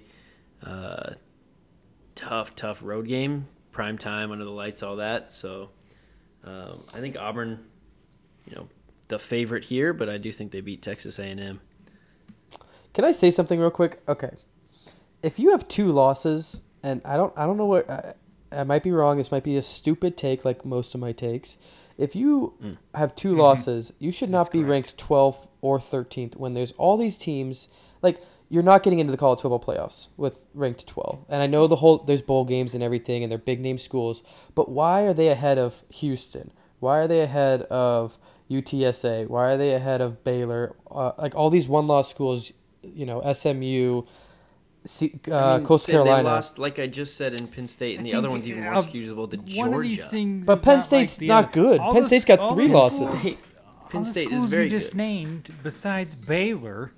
C: Uh, tough, tough road game, prime time under the lights, all that. So um, I think Auburn, you know, the favorite here, but I do think they beat Texas A&M.
B: Can I say something real quick? Okay. If you have two losses, and I don't, I don't know what, I, I might be wrong. This might be a stupid take, like most of my takes. If you
C: Mm.
B: have 2 losses, you should not
D: That's
B: be
D: correct.
B: ranked 12th or 13th when there's all these teams. Like you're not getting into the college football playoffs with ranked 12. And I know the whole there's bowl games and everything, and they're big name schools. But why are they ahead of Houston? Why are they ahead of UTSA? Why are they ahead of Baylor? Uh, like all these one loss schools, you know, SMU, C, uh,
C: I mean,
B: Coastal
C: Sam, They
B: Carolina.
C: lost, like I just said, in Penn State, and
D: I
C: the other one's even more
D: uh,
C: excusable to
D: One of these
C: Georgia.
B: But
D: is
B: Penn
D: not
B: State's
D: like
B: not good.
D: all
B: Penn
D: the
B: State's
D: sc-
B: got
D: all
B: three
D: the
B: losses.
D: schools-
C: Penn
D: all the
C: State is
D: schools
C: very
D: you just
C: good.
D: named, besides Baylor,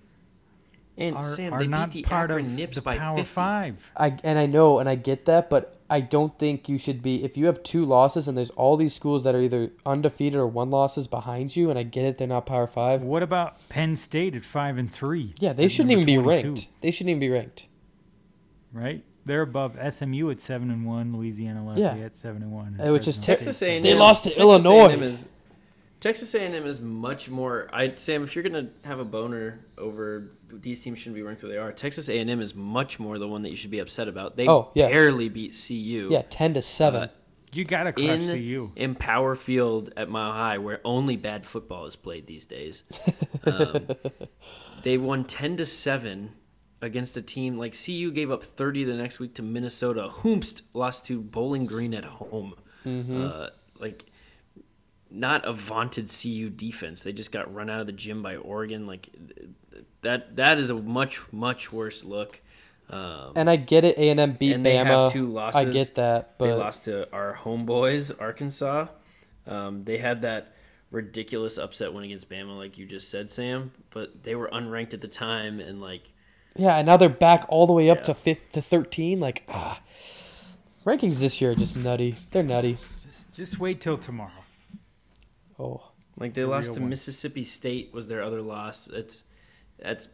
C: And
D: are,
C: Sam,
D: are
C: they
D: not
C: beat the
D: part
C: Akron
D: of
C: Nips
D: the
C: by
D: Power
C: 50.
D: Five.
B: I and I know and I get that, but I don't think you should be if you have two losses and there's all these schools that are either undefeated or one losses behind you, and I get it, they're not Power Five.
D: What about Penn State at five and three?
B: Yeah, they shouldn't
D: number
B: even be ranked. They shouldn't even be ranked.
D: Right? They're above SMU at seven and one, Louisiana Lafayette at seven and one, and
B: Uh, which is
D: Fresno
C: Texas
D: State
C: A&M.
B: They lost to
C: Texas
B: Illinois.
C: A&M is, Texas A&M is much more. I Sam, if you're gonna have a boner over these teams shouldn't be ranked where they are, Texas A&M is much more the one that you should be upset about. They
B: Oh, yeah.
C: barely beat CU.
B: Yeah, ten to seven.
C: Uh,
D: You gotta crush
C: in
D: CU.
C: Empower Field at Mile High, where only bad football is played these days. Um, they won ten to seven against a team like CU gave up thirty the next week to Minnesota. Hoomst lost to Bowling Green at home. Uh, like not a vaunted CU defense. They just got run out of the gym by Oregon. Like that that is a much much worse look. Um,
B: and I get it. A and M beat
C: and they
B: Bama.
C: have two losses.
B: I get that, But they
C: lost to our homeboys, Arkansas. Um, they had that ridiculous upset win against Bama, like you just said, Sam. But they were unranked at the time, and like
B: Yeah, and now they're back all the way up
C: Yeah.
B: to fifth to thirteen. Like, ah, rankings this year are just nutty. They're nutty.
D: Just just wait till tomorrow.
B: Oh,
C: like they
D: The
C: lost to
D: one.
C: Mississippi State was their other loss. It's that's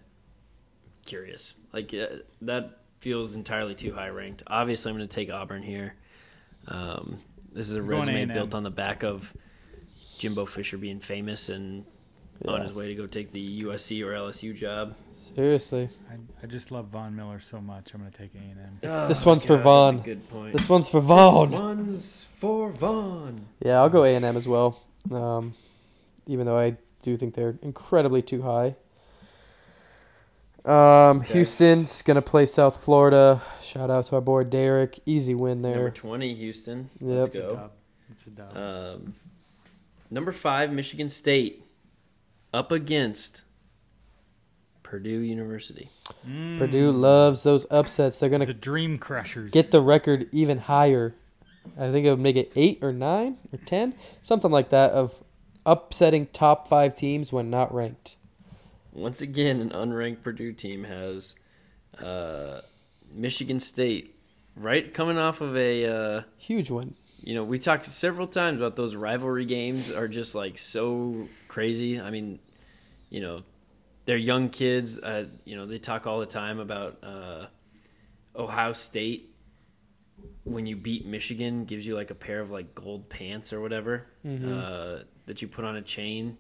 C: curious. Like uh, that feels entirely too high ranked. Obviously, I'm going to take Auburn here. Um, this is a
D: I'm going
C: resume
D: A&M.
C: built on the back of Jimbo Fisher being famous and on his way to go take the USC or LSU job.
B: seriously.
D: I, I just love Von Miller so much. I'm gonna take A and M.
B: This
C: Oh,
B: one's for
C: God,
B: Von.
C: That's a good point.
B: This one's for
C: Von.
B: This
C: one's for Von.
B: Yeah, I'll go A and M as well. Um, even though I do think they're incredibly too high. Um,
C: Okay.
B: Houston's gonna play South Florida. Shout out to our boy Derek. Easy win there.
C: Number 20, Houston.
B: Yep.
C: Let's go.
D: It's a dub.
C: Um, number five, Michigan State, up against Purdue University.
D: Mm.
B: Purdue loves those upsets. They're gonna
D: the Dream Crushers.
B: get the record even higher. I think it would make it eight or nine or ten, something like that, of upsetting top five teams when not ranked.
C: Once again, an unranked Purdue team has uh, Michigan State, right coming off of a. Uh,
B: Huge win.
C: you know, we talked several times about those rivalry games are just like so crazy. I mean, you know, they're young kids. Uh, you know, they talk all the time about uh, Ohio State. When you beat Michigan, gives you like a pair of like gold pants or whatever uh, that you put on a chain,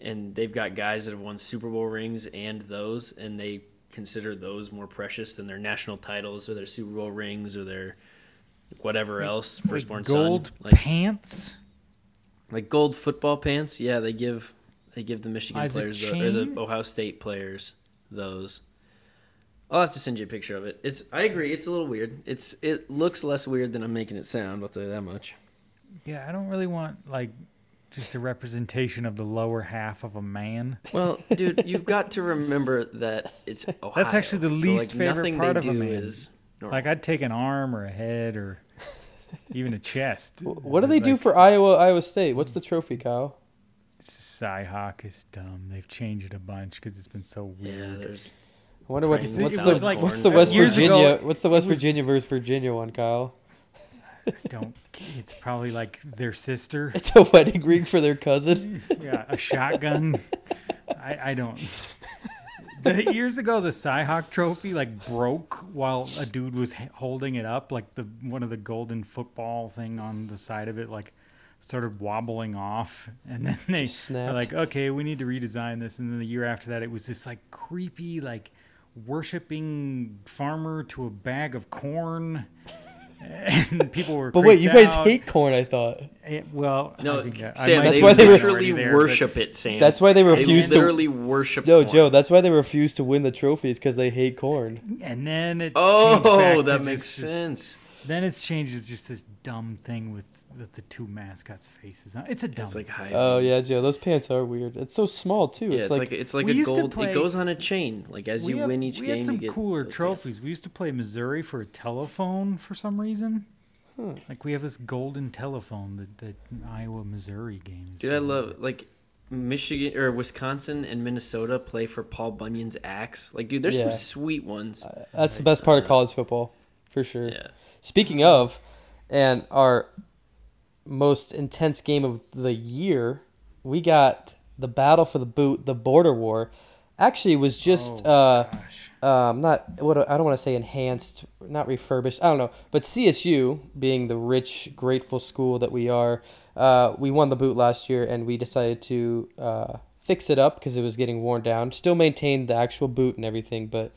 C: and they've got guys that have won Super Bowl rings and those, and they consider those more precious than their national titles or their Super Bowl rings or their whatever else firstborn
D: gold
C: son like
D: pants.
C: Like gold football pants yeah they give they give the michigan
D: Isaac
C: players the, or the ohio state players those i'll have to send you a picture of it it's i agree it's a little weird it's it looks less weird than i'm making it sound i'll tell you that much
D: Yeah, I don't really want like just a representation of the lower half of a man.
C: well dude you've got to remember that it's ohio
D: That's actually the
C: so,
D: least
C: like,
D: favorite part of a man.
C: is normal.
D: Like I'd take an arm or a head or even a chest.
B: What do they do for Iowa, Iowa State? What's the trophy, Kyle?
D: Cyhawk is dumb. They've changed it a bunch because it's been so
C: yeah
D: weird.
C: there's
B: I wonder what, what's the
C: It was like-
B: what's the West
D: years ago,
B: Virginia what's the West
D: was-
B: Virginia versus Virginia one, Kyle?
D: don't. It's probably like their sister.
B: It's a wedding ring for their cousin.
D: Yeah, a shotgun. I, I don't. The, years ago, the Cyhawk Trophy like broke while a dude was holding it up. Like the one of the golden football thing on the side of it, like started wobbling off, and then they
B: snapped.
D: like, okay, we need to redesign this. And then the year after that, it was this like creepy, like worshiping farmer to a bag of corn, and people were.
B: But wait, you guys
D: out.
B: hate corn, I thought.
D: It, well,
C: no
D: I think I- I
C: sam
B: That's
C: they
B: why they were-
C: literally
D: there,
C: worship it sam
B: That's why they
C: they
B: refused to
C: literally worship
B: No,
C: corn.
B: Joe, that's why they refuse to win the trophies because they hate corn.
D: And then it's
C: oh
D: changed back
C: that makes
D: just this-
C: sense
D: Then it's changed as just this dumb thing with the, the two mascots' faces. on It's a dumb.
C: it's like high
B: Oh yeah, Joe, those pants are weird. It's so small too.
C: Yeah,
B: it's,
C: it's
B: like,
C: like, it's like
D: We
C: a
D: used to
C: gold.
D: play-
C: it goes on a chain. Like as you
D: have-
C: win each
D: we
C: game,
D: had some
C: you get
D: cooler trophies.
C: pants.
D: We used to play Missouri for a telephone for some reason. Like we have this golden telephone that, that Iowa Missouri games.
C: Dude, I love like Michigan or Wisconsin and Minnesota play for Paul Bunyan's axe. Like, dude, there's
B: Yeah.
C: some sweet ones.
B: that's the best part of uh, college football, for sure.
C: Yeah.
B: Speaking of, and our most intense game of the year, we got the battle for the boot, the border war. Actually, it was just
D: Oh,
B: uh, um, not what I don't want to say enhanced, not refurbished. I don't know, but CSU, being the rich, grateful school that we are, uh, we won the boot last year, and we decided to uh, fix it up because it was getting worn down. Still maintained the actual boot and everything, but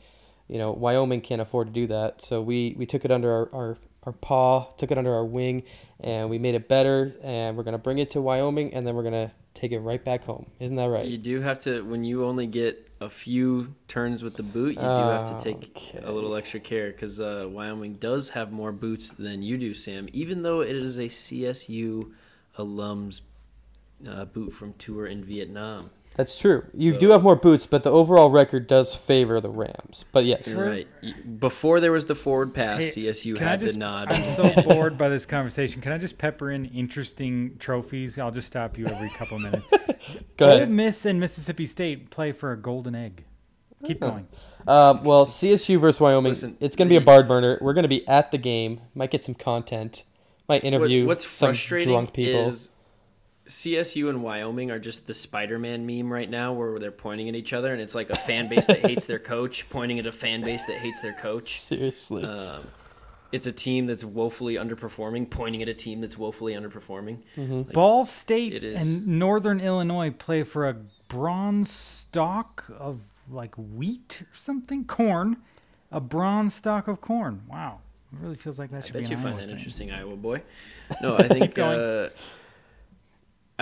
B: you know Wyoming can't afford to do that, so we we took it under our, our our paw, took it under our wing, and we made it better. And we're gonna bring it to Wyoming, and then we're gonna take it right back home. Isn't that right?
C: You do have to when you only get a few turns with the boot. You do have to take
B: Okay.
C: a little extra care because uh, Wyoming does have more boots than you do, Sam. Even though it is a CSU alums uh, boot from tour in Vietnam.
B: That's true. You
C: So-
B: do have more boots, but the overall record does favor the Rams. But yes,
C: You're right. Before there was the forward pass,
D: Hey,
C: CSU had
D: just?
C: the nod.
D: I'm so bored by this conversation. Can I just pepper in interesting trophies? I'll just stop you every couple of minutes.
B: go
D: Ole
B: ahead.
D: Miss and Mississippi State play for a golden egg. Keep going.
B: Um, well, CSU versus Wyoming.
C: Listen,
B: it's going to be a
C: the-
B: barn burner. We're going to be at the game. Might get some content. Might
C: What-
B: interview
C: what's
B: some drunk people.
C: is CSU and Wyoming are just the Spider-Man meme right now, where they're pointing at each other, and it's like a fan base that hates their coach pointing at a fan base that hates their coach.
B: Seriously.
C: Um, it's a team that's woefully underperforming, pointing at a team that's woefully underperforming. Like,
D: Ball State
C: it is.
D: and Northern Illinois play for a bronze stock of like wheat or something, corn. A bronze stock of corn. Wow, it really feels like that
C: I
D: should
C: bet
D: be
C: you
D: an
C: find that
D: thing.
C: interesting, Iowa boy. No, I think uh,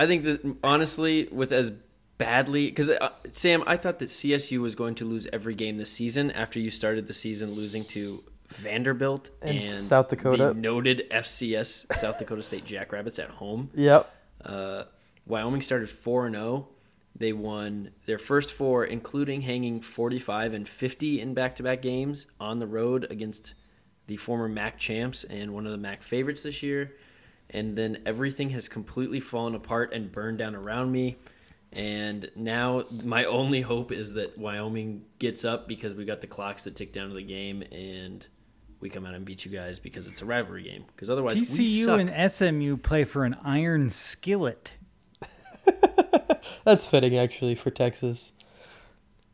C: I think that honestly, with as badly because uh, Sam, I thought that CSU was going to lose every game this season after you started the season losing to Vanderbilt
B: And
C: and,
B: South Dakota.
C: noted FCS South Dakota State Jackrabbits at home.
B: yep.
C: Uh, Wyoming started four and zero. They won their first four, including hanging 45 and 50 in back-to-back games on the road against the former MAC champs and one of the MAC favorites this year. And then everything has completely fallen apart and burned down around me. And now my only hope is that Wyoming gets up because we got the clocks that tick down to the game and we come out and beat you guys because it's a rivalry game. Because otherwise, we
D: TCU
C: suck.
D: and SMU play for an iron skillet.
B: That's fitting actually for Texas.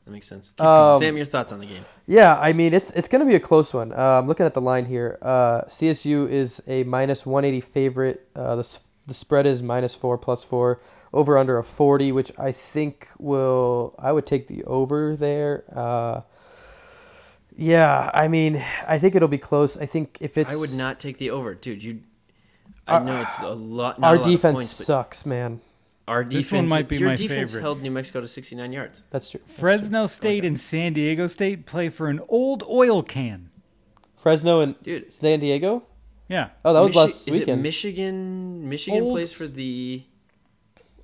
C: That makes sense.
B: Um,
C: Sam, your thoughts on the game?
B: Yeah, I mean it's it's going to be a close one. Uh, I'm looking at the line here. Uh, CSU is a minus 180 favorite. Uh, the the spread is minus four plus four. Over under a 40, which I think will I would take the over there. Uh, yeah, I mean I think it'll be close. I think if it's
C: I would not take the over, dude. You, I know it's a lot.
B: Our
C: a lot
B: defense
C: points,
B: sucks, man.
C: Our defense, This
D: one might be
C: your
D: my
C: defense
D: favorite.
C: held New Mexico to 69 yards.
B: That's true. That's
D: Fresno State and San Diego State play for an old oil can.
B: Fresno and
C: Dude,
B: San Diego.
D: Yeah.
B: Oh, that was
C: Michi-
B: last
C: is
B: weekend.
C: it Michigan? Michigan
D: Old-
C: plays for the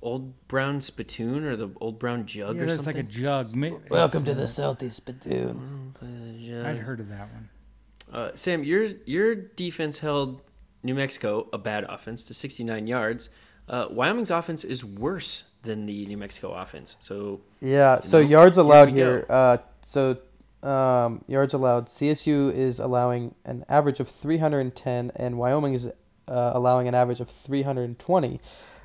C: old brown spittoon or the old brown jug
D: Yeah,
C: or something.
D: like a jug. Mi-
B: Welcome to the
D: it's,
B: Southeast Spittoon.
D: I'd heard of that one.
C: Uh, Sam, your your defense held New Mexico, a bad offense, to 69 yards. Uh, Wyoming's offense is worse than the New Mexico offense. So
B: Yeah, so yards allowed
C: we
B: here. Uh, so um, yards allowed. CSU is allowing an average of 310, and Wyoming is uh, allowing an average of 320.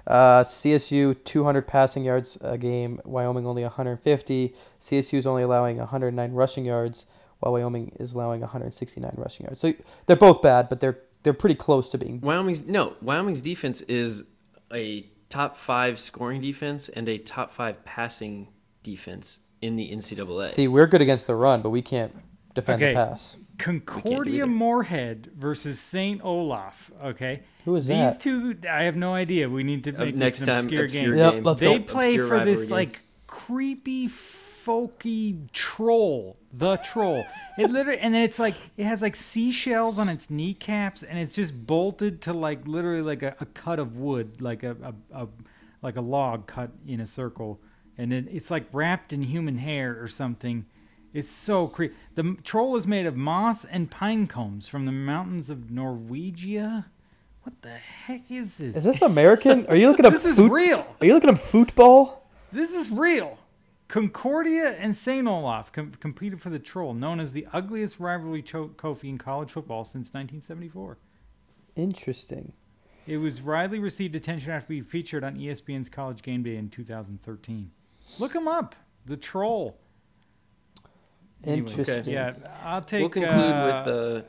B: Uh, CSU 200 passing yards a game. Wyoming only 150. CSU is only allowing 109 rushing yards, while Wyoming is allowing 169 rushing yards. So they're both bad, but they're they're pretty close to being.
C: Wyoming's no Wyoming's defense is a top five scoring defense and a top five passing defense in the NCAA.
B: See, we're good against the run, but we can't defend
D: Okay.
B: the pass.
D: Concordia
C: either.
D: Moorhead versus St. Olaf. Okay.
B: Who is
D: These
B: that?
D: two, I have no idea. We need to
C: Uh,
D: make
C: next
D: this an
C: time,
D: obscure,
C: obscure
D: game.
B: Yep,
C: game.
B: let's
D: They
B: go.
D: play
C: Obscure
D: for this
C: game.
D: like creepy, folky troll, the troll. It literally, and then it's like it has like seashells on its kneecaps, and it's just bolted to like literally like a, a cut of wood, like a, a, a like a log cut in a circle, and then it's like wrapped in human hair or something. It's so creepy. The troll is made of moss and pine cones from the mountains of Norwegia. What the heck is this?
B: Is this American? Are you looking up
D: This is
B: foot-
D: real.
B: Are you looking up football?
D: This is real. Concordia and St. Olaf com- competed for the troll, known as the ugliest rivalry cho- Kofi in college football since 1974.
B: Interesting.
D: It was widely received attention after being featured on ESPN's College Game Day in 2013. Look him up. The troll. Anyways,
B: Interesting.
D: Yeah, I'll take.
C: we'll conclude
D: uh,
C: with uh,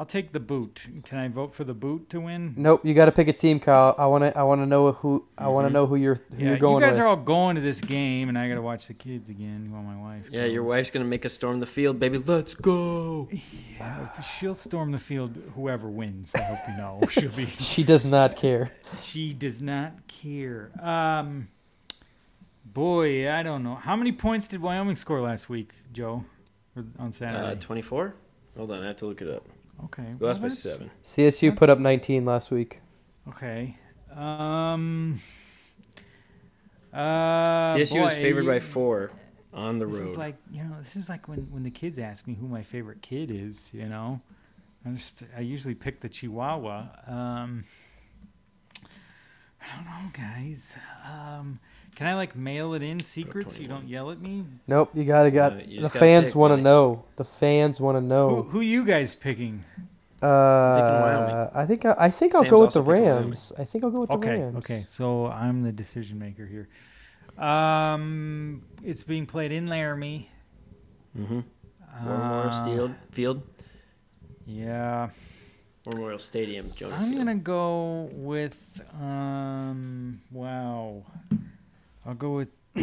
D: I'll take the boot. Can I vote for the boot to win?
B: Nope, you got to pick a team, Kyle. I want to. I want to know who. I want to know who you're. Who
D: Mm-hmm. Yeah,
B: you're going
D: you guys
B: with.
D: are all going to this game, and I got to watch the kids again while my wife.
C: yeah. Your wife's gonna make us storm the field, baby. Let's go.
D: Yeah, She'll storm the field. Whoever wins, I hope you know. She'll be.
B: she does not care.
D: She does not care. Um, boy, I don't know. How many points did Wyoming score last week, Joe? Or on
C: Uh,
D: Saturday.
C: 24. Hold on, I have to look it up.
D: Okay.
C: We
D: well,
C: by seven.
B: CSU put up 19 last week.
D: Okay. Um, Uh,
C: CSU is
D: boy,
C: favored by four on the
D: This
C: road.
D: is like you know, this is like when when the kids ask me who my favorite kid is. You know, I just I usually pick the Chihuahua. Um, I don't know, guys. Um, can I like mail it in secret so you don't yell at me?
B: Nope, you gotta got
C: Uh, you
B: the
C: gotta
B: fans want to
C: buddy.
B: know. The fans want to
D: Who
B: know.
D: who you guys picking?
B: Uh, I think I, I think I'll go with the
C: also picking Wyoming.
B: Rams. I think I'll go with the
D: Okay,
B: Rams.
D: okay. So I'm the decision maker here. Um, it's being played in Laramie.
C: mm-hmm. War Memorial
D: Uh,
C: Field, Field,
D: Yeah.
C: War Memorial Stadium, Jonah
D: I'm
C: Field.
D: gonna go with um. Wow, I'll go with. I'll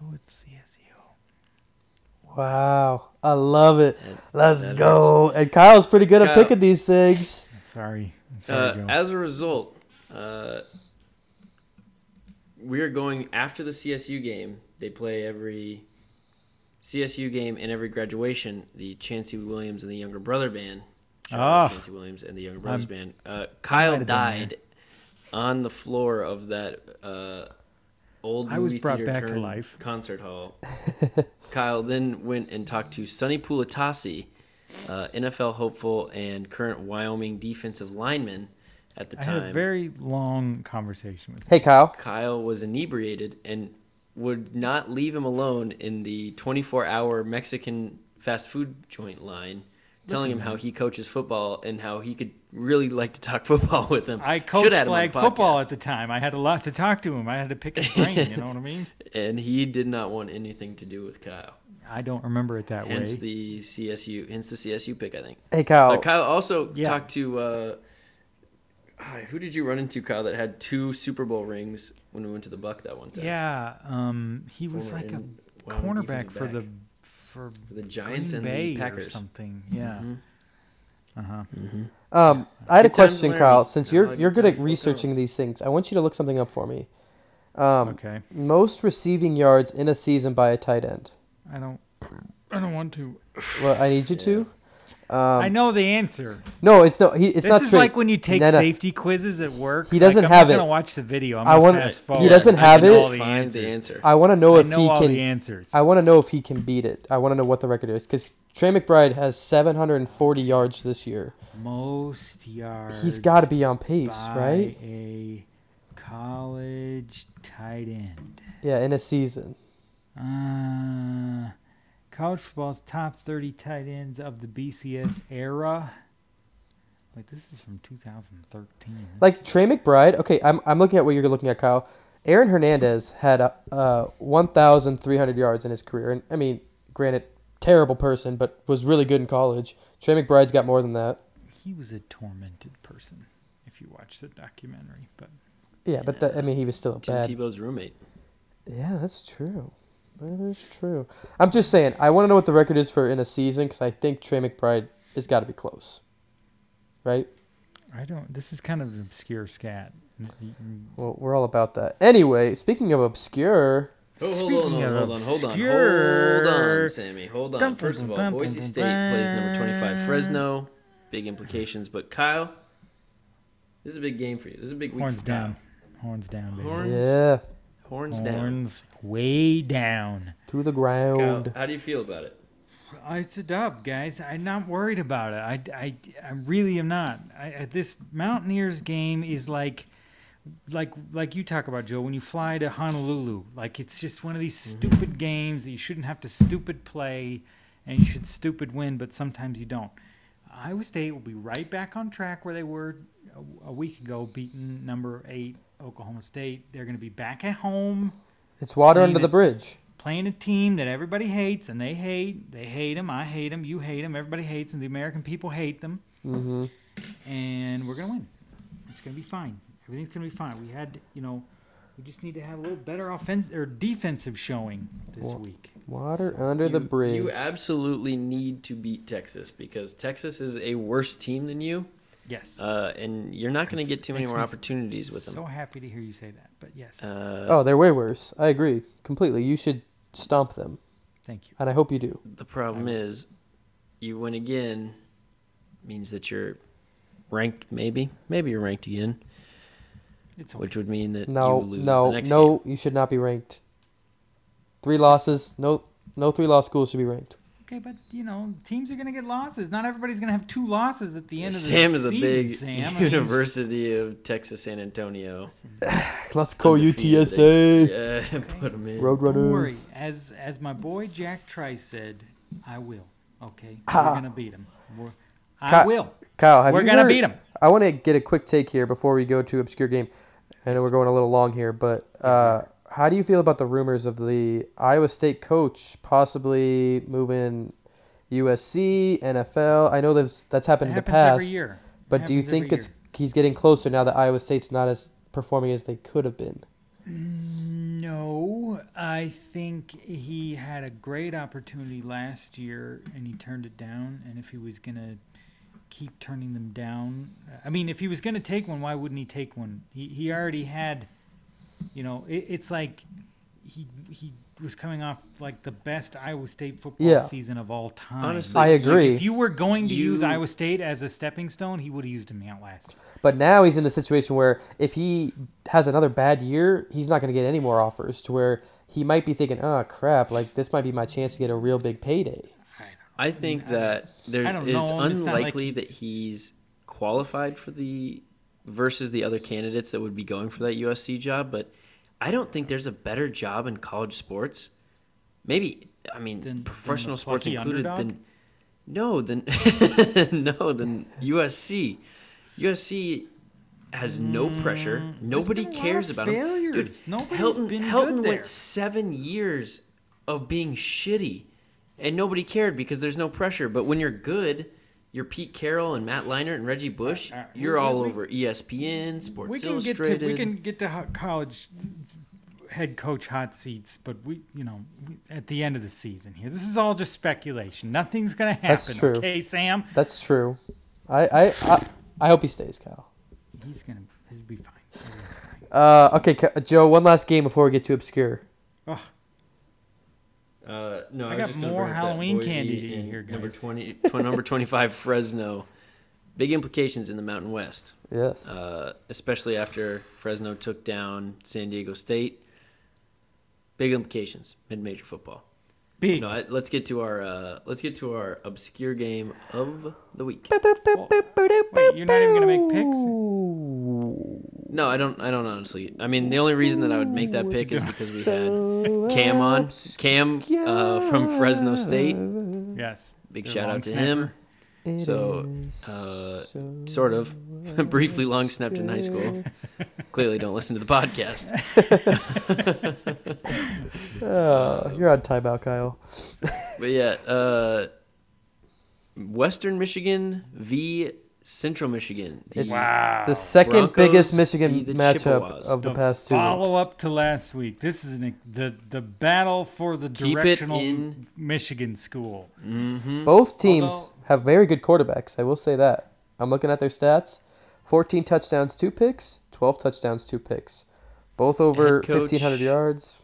D: go with CSU.
B: Wow, I love it.
C: And
B: Let's
C: that
B: go. And Kyle's pretty good at picking these things.
D: Sorry, I'm sorry,
C: Uh, as a result, uh, we are going after the CSU game. They play every CSU game and every graduation. The Chancey Williams and the Younger Brother Band. Shout out
D: Ah.
C: Chancey Williams and the Younger Brothers
D: I'm-
C: Band. Uh, Kyle
D: have been there.
C: died on the floor of that uh, old
D: I was
C: movie
D: brought
C: theater
D: back to
C: turned
D: life.
C: concert hall. Kyle then went and talked to Sonny Pulatasi, uh, NFL hopeful and current Wyoming defensive lineman at the
D: I
C: time.
D: had a very long conversation with.
B: Hey, Kyle.
C: Kyle was inebriated and would not leave him alone in the 24-hour Mexican fast food joint line, telling him how he coaches football and how he could really like to talk football with him.
D: I coached
C: have had
D: flag football at the time. I had a lot to talk to him. I had to pick his brain. you know what I mean?
C: and he did not want anything to do with Kyle.
D: I don't remember it that
C: Hence
D: way.
C: Hence the CSU, hence the CSU pick, I think.
B: Hey, Kyle.
C: Uh, Kyle also
D: Yeah.
C: talked to uh, ah, who did you run into, Kyle, that had two Super Bowl rings when we went to the Buck that one time?
D: yeah, um, he was
C: Former
D: like a cornerback
C: defensive
D: for the
C: back.
D: For
C: For the Giants
D: Green
C: and
D: Bay
C: the Packers.
D: or something. Yeah.
C: Mhm.
D: Uh huh.
B: Um, I had a question,
C: in
B: Kyle. Since you're you're
C: good
B: good at researching these things, I want you to look something up for me. Um,
D: Okay.
B: Most receiving yards in a season by a tight end.
D: I don't. I don't want to.
B: Well, I need you to. Um,
D: I know the answer.
B: No, it's no. He, it's
D: this
B: not.
D: is
B: tra-
D: like when you take
B: No, no.
D: safety quizzes at work.
B: He doesn't
D: like,
B: have
D: I'm
B: it.
D: not gonna watch the video. I'm
B: I wanna-
D: fast
B: he doesn't have
D: know
B: it.
D: all the
C: Find
D: answers.
C: the answer.
B: I want to know
D: I
B: if
D: know
B: he
D: all
B: can.
D: the answers.
B: I want to know if he can beat it. I want to know what the record is because Trey McBride has 740 yards this year.
D: Most yards.
B: He's got to be on pace,
D: by
B: right?
D: A college tight end.
B: Yeah, in a season.
D: Uh, college football's top 30 tight ends of the BCS era. Wait, this is from 2013.
B: Like Trey McBride. Okay, I'm I'm looking at what you're looking at, Kyle. Aaron Hernandez had uh, uh 1,300 yards in his career, and I mean, granted, terrible person, but was really good in college. Trey McBride's got more than that.
D: He was a tormented person, if you watch the documentary. But
B: Yeah, but that, I mean, he was still a
C: Tim
B: bad.
C: Tebow's roommate.
B: Yeah, that's true. That is true. I'm just saying. I want to know what the record is for in a season because I think Trey McBride has got to be close. Right.
D: I don't. This is kind of an obscure scat.
B: Well, we're all about that. Anyway, speaking of obscure,
C: Oh, hold
D: Speaking
C: on,
D: of
C: hold on, hold on, hold
D: obscure-
C: on, Sammy, hold on.
D: Dum,
C: First
D: dum,
C: of all,
D: dum,
C: Boise
D: dum,
C: State
D: dum.
C: plays number 25 Fresno. Big implications, but Kyle, this is a big game for you. This is a big week
D: horns
C: for Kyle.
D: down, horns down, baby.
C: Horns,
B: yeah,
C: horns down.
D: horns way down.
B: to the
C: Kyle,
B: ground.
C: how do you feel about it?
D: Uh, It's a dub, guys. I'm not worried about it. I, I, I really am not. I, I- this Mountaineers game is like, like, like you talk about, Joe. When you fly to Honolulu, like it's just one of these stupid games that you shouldn't have to stupid play, and you should stupid win, but sometimes you don't. Iowa State will be right back on track where they were a, a week ago, beating number eight Oklahoma State. They're going to be back at home
B: It's water
D: Playing
B: under the bridge.
D: playing a team that everybody hates and they hate. They hate them. I hate them. You hate them. Everybody hates them. The American people hate them.
B: hmm
D: And we're gonna win. It's gonna be fine. Everything's gonna be fine. We had, you know, we just need to have a little better offense or defensive showing this
B: Well,
D: week.
B: Water under the bridge.
C: You absolutely need to beat Texas because Texas is a worse team than you,
D: Yes.
C: uh, and you're not going to get too many more opportunities with them.
D: I'm so happy to hear you say that. But yes,
C: Uh,
B: oh, they're way worse. I agree completely. You should stomp them,
D: thank you.
B: and I hope you do.
C: The problem is, you win again means that you're ranked. Maybe, maybe you're ranked again.
D: It's
C: which would mean that
B: No,
C: you lose
B: no,
C: the next
B: no.
C: game.
B: You should not be ranked. Three losses. No, no three loss schools should be ranked.
D: Okay, but you know, teams are gonna get losses. Not everybody's gonna have two losses at the end of the
C: Sam
D: season.
C: is a big
D: Sam. I mean,
C: University of Texas San Antonio.
D: listen,
B: Let's go UTSA.
C: Yeah, put them in.
D: Don't worry.
B: Roadrunners.
D: As as my boy Jack Trice said, I will. Okay,
B: Ha.
D: we're gonna beat him. We're, I
B: Ka-
D: will.
B: Kyle, have
D: We're
B: you
D: gonna
B: heard-
D: beat him.
B: I want to get a quick take here before we go to obscure game. I know we're going a little long here, but uh, how do you feel about the rumors of the Iowa State coach possibly moving USC, NFL? I know that's that's
D: It
B: happened in the past,
D: every year.
B: But do you think it's he's getting closer now that Iowa State's not as performing as they could have been?
D: No, I think he had a great opportunity last year and he turned it down. And if he was going to keep turning them down, I mean, if he was going to take one, why wouldn't he take one? He, he already had, you know, it, it's like he, he was coming off like the best Iowa State football
B: Yeah.
D: season of all time.
C: Honestly,
B: I
D: Like,
B: agree.
D: if you were going to use Iowa State as a stepping stone, he would have used him out last year.
B: But now he's in the situation where if he has another bad year, he's not going to get any more offers. To where he might be thinking, "Oh crap! Like this might be my chance to get a real big payday."
D: I don't
C: I think
D: I don't-
C: that there
D: I don't
C: it's
D: know, it's like
C: unlikely that
D: he's-
C: he's qualified for the versus the other candidates that would be going for that USC job, but I don't think there's a better job in college sports. Maybe I mean
D: Than- than
C: professional sports included
D: underdog?
C: than no than no than USC. USC has no pressure.
D: Mm,
C: Nobody
D: been a lot
C: cares about him. Dude,
D: failures. Nobody's
C: Helton,
D: good there.
C: went seven years of being shitty, and nobody cared because there's no pressure. But when you're good, you're Pete Carroll and Matt Leinart and Reggie Bush.
D: Uh, uh,
C: You're
D: we-
C: all
D: we-
C: over ESPN, Sports
D: we can get
C: Illustrated.
D: to we can get to college head coach hot seats, but we you know we, at the end of the season here, this is all just speculation. Nothing's gonna happen.
B: That's true.
D: Okay, Sam.
B: That's true. I I I, I hope he stays, Kyle.
D: He's gonna he'll be fine. He'll be fine.
B: Uh, okay, Joe. One last game before we get too obscure.
D: Oh,
C: Uh, no,
D: I
C: I,
D: got
C: just
D: more
C: bring up that
D: Halloween candy to eat
C: and
D: here,
C: Number 20, tw- number twenty-five, Fresno. Big implications in the Mountain West.
B: Yes.
C: uh, especially after Fresno took down San Diego State. Big implications mid-major football.
D: big.
C: No, I, let's get to our uh, let's get to our obscure game of the week.
D: Wait, you're not even gonna make picks.
C: No, I don't. I don't honestly. I mean, the only reason that I would make that pick is because we had Cam on. Cam uh, from Fresno State.
D: Yes.
C: Big shout out to
D: snapper.
C: him. So, uh, sort of, briefly long snapped in high school. Clearly, don't listen to the podcast.
B: Uh, you're on timeout, Kyle.
C: But yeah, uh, Western Michigan v Central Michigan. The
B: It's
D: Wow.
B: the second
C: Broncos
B: biggest. Michigan
C: the
B: matchup
C: Chippewas.
B: of the, past two
D: follow
B: weeks.
D: up to last week. This is an, the the battle for the
C: Keep
D: directional
C: in-
D: Michigan school.
C: Mhm.
B: Both teams
D: Although-
B: have very good quarterbacks. I will say that. I'm looking at their stats: 14 touchdowns, two picks; 12 touchdowns, two picks. Both over
C: coach-
B: 1,500 yards.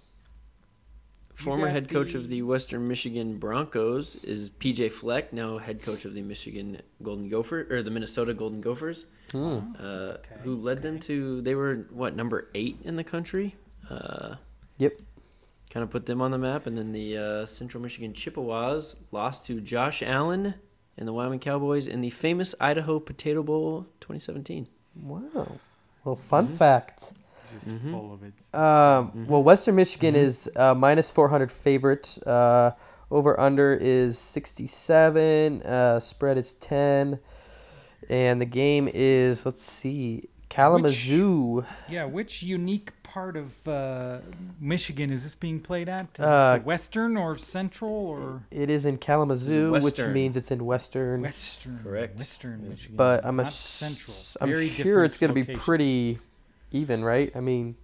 C: Former
D: got
C: head coach of the Western Michigan Broncos is PJ Fleck, now head coach of the Michigan Golden Gopher or the Minnesota Golden Gophers,
B: Hmm.
C: uh, who led them to they were what number eight in the country. Uh,
B: Yep.
C: Kind of put them on the map, and then the uh, Central Michigan Chippewas lost to Josh Allen and the Wyoming Cowboys in the famous Idaho Potato Bowl 2017.
B: Wow. Well, fun fact.
D: Just
C: Mhm.
D: full of it.
B: Um, Well, Western Michigan is uh, minus 400 favorite. Uh, over under is 67. Uh, spread is 10. And the game is, let's see, Kalamazoo.
D: Yeah, which unique part of uh, Michigan is this being played at? Is this
B: Uh,
D: the Western or Central or
B: It is in Kalamazoo, which means it's in Western.
D: Western?
C: Correct.
D: Western Michigan.
B: but I'm,
D: not
B: ass-
D: Central.
B: I'm
D: Very
B: sure it's going to be pretty even, right? I mean,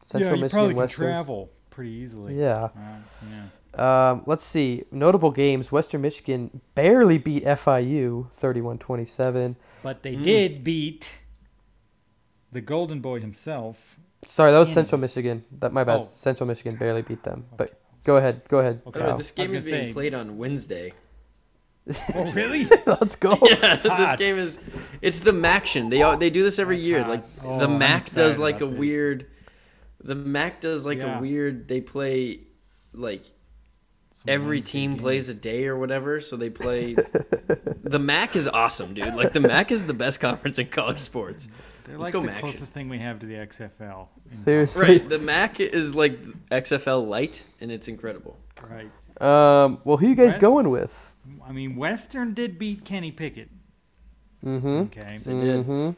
B: Central
D: yeah, you
B: Michigan,
D: probably
B: Western.
D: can travel pretty easily.
B: Yeah.
D: Uh, yeah.
B: Um, let's see. Notable games. Western Michigan barely beat FIU 31 27.
D: But they
C: Mm.
D: did beat the Golden Boy himself.
B: Sorry, that was
D: In-
B: Central Michigan. That My bad.
D: Oh.
B: Central Michigan barely beat them. But go ahead. Go ahead.
D: Okay.
C: By the way,
B: Kyle.
C: this game is being
D: say-
C: played on Wednesday.
D: Oh, really?
B: Let's go.
C: Yeah, this game is. It's the Maction. They al- they do this every
D: That's
C: year.
D: hot.
C: Like
D: Oh,
C: the Mac does like a
D: this.
C: weird. The Mac does like
D: Yeah.
C: a weird. They play like
D: Some
C: every team
D: game.
C: plays a day or whatever. So they play. the Mac is awesome, dude. Like the Mac is the best conference in college sports.
D: They're
C: Let's
D: like
C: go
D: the
C: Maction.
D: closest thing we have to the XFL.
B: Seriously.
C: Right. The Mac is like XFL light, and it's incredible.
D: Right.
B: Um, well, who you guys
D: What?
B: going with?
D: I mean, Western did beat Kenny Pickett.
B: Mm-hmm.
D: Okay.
C: They did.
B: Mm-hmm.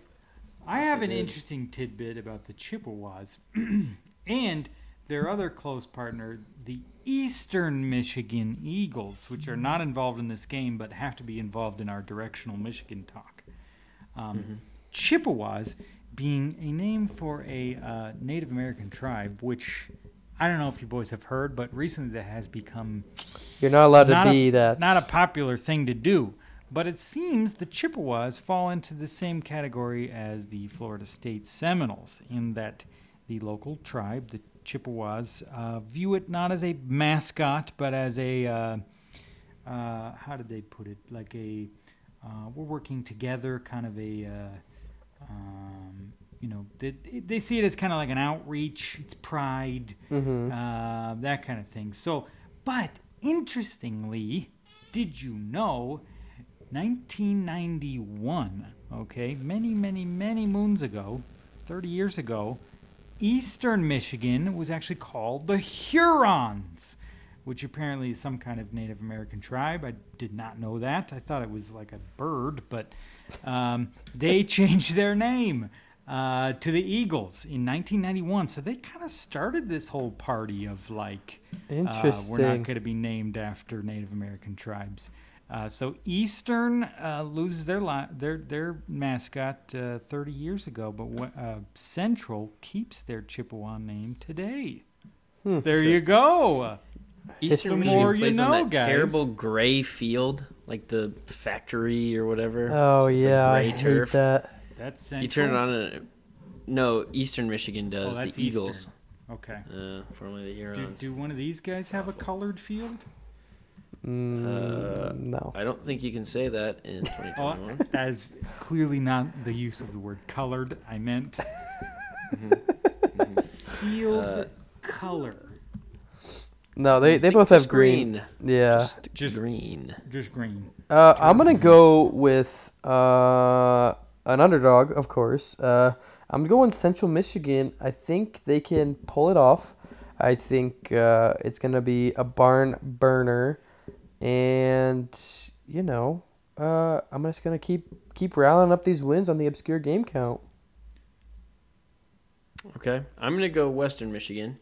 D: I
C: Yes,
D: have an
C: did.
D: interesting tidbit about the Chippewas and their other close partner, the Eastern Michigan Eagles, which are not involved in this game but have to be involved in our directional Michigan talk. Um,
C: Mm-hmm.
D: Chippewas being a name for a uh, Native American tribe, which I don't know if you boys have heard, but recently that has become
B: You're not allowed to be
D: a,
B: that.
D: Not a popular thing to do. But it seems the Chippewas fall into the same category as the Florida State Seminoles, in that the local tribe, the Chippewas, uh, view it not as a mascot, but as a, uh, uh, how did they put it? Like a, uh, we're working together, kind of a, uh, um, you know, they, they see it as kind of like an outreach, it's pride,
B: Mhm.
D: uh, that kind of thing. So, but interestingly, did you know 1991, okay, many, many, many moons ago, 30 years ago, Eastern Michigan was actually called the Hurons, which apparently is some kind of Native American tribe. I did not know that. I thought it was like a bird, but um, they changed their name uh, to the Eagles in 1991. So they kind of started this whole party of like, uh, we're not going to be named after Native American tribes. Uh, so Eastern uh, loses their li- their their mascot uh, 30 years ago, but wha- uh, Central keeps their Chippewa name today.
B: Hmm.
D: There you go.
C: Eastern
B: The
C: Michigan
D: more you
C: plays on that
D: guys.
C: terrible gray field, like the factory or whatever.
B: Oh
C: So it's like
B: yeah, I
C: gray
B: hate that.
D: That's Central.
C: You turn it on and no, Eastern Michigan
D: Oh,
C: does.
D: that's
C: the Eagles,
D: Eastern. Okay.
C: uh, formerly the
D: Do,
C: Hurons.
D: do one of these guys have a colored field?
B: Mm,
C: Uh,
B: no.
C: I don't think you can say that in
D: Oh,
C: 2021.
D: as clearly not the use of the word colored. I meant field
C: Uh,
D: color.
B: No, they, they both have
C: just
B: green. Yeah.
C: Just,
D: Just-
C: green.
D: Just green.
B: Uh, I'm gonna go with uh, an underdog, of course. Uh, I'm going Central Michigan. I think they can pull it off. I think uh, it's gonna be a barn burner, and you know, uh, I'm just gonna keep keep rallying up these wins on the obscure game count.
C: Okay, I'm gonna go Western Michigan,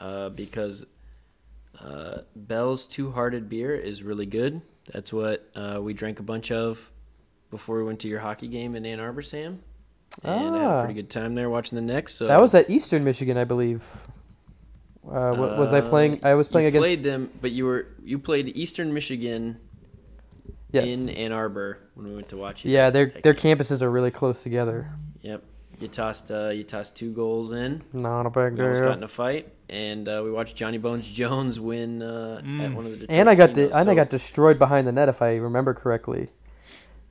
C: uh, because uh, Bell's Two Hearted beer is really good. That's what uh, we drank a bunch of before we went to your hockey game in Ann Arbor, Sam. And I had a
B: Ah.
C: pretty good time there watching the Knicks. So
B: That was at Eastern Michigan, I believe. Uh, wa- was I
C: Uh,
B: playing? I was playing
C: you
B: against.
C: played them, but you were you played Eastern Michigan
B: yes.
C: in Ann Arbor when we went to watch
B: yeah, their their
C: game.
B: campuses are really close together.
C: Yep, you tossed uh, you tossed two goals in.
B: Not a big
C: We almost got
B: deal.
C: in a fight, and uh, we watched Johnny Bones Jones win uh, at
D: Mm.
C: one of the. Detroit
B: And I got de-
C: Seagulls.
B: and I got destroyed behind the net, if I remember correctly.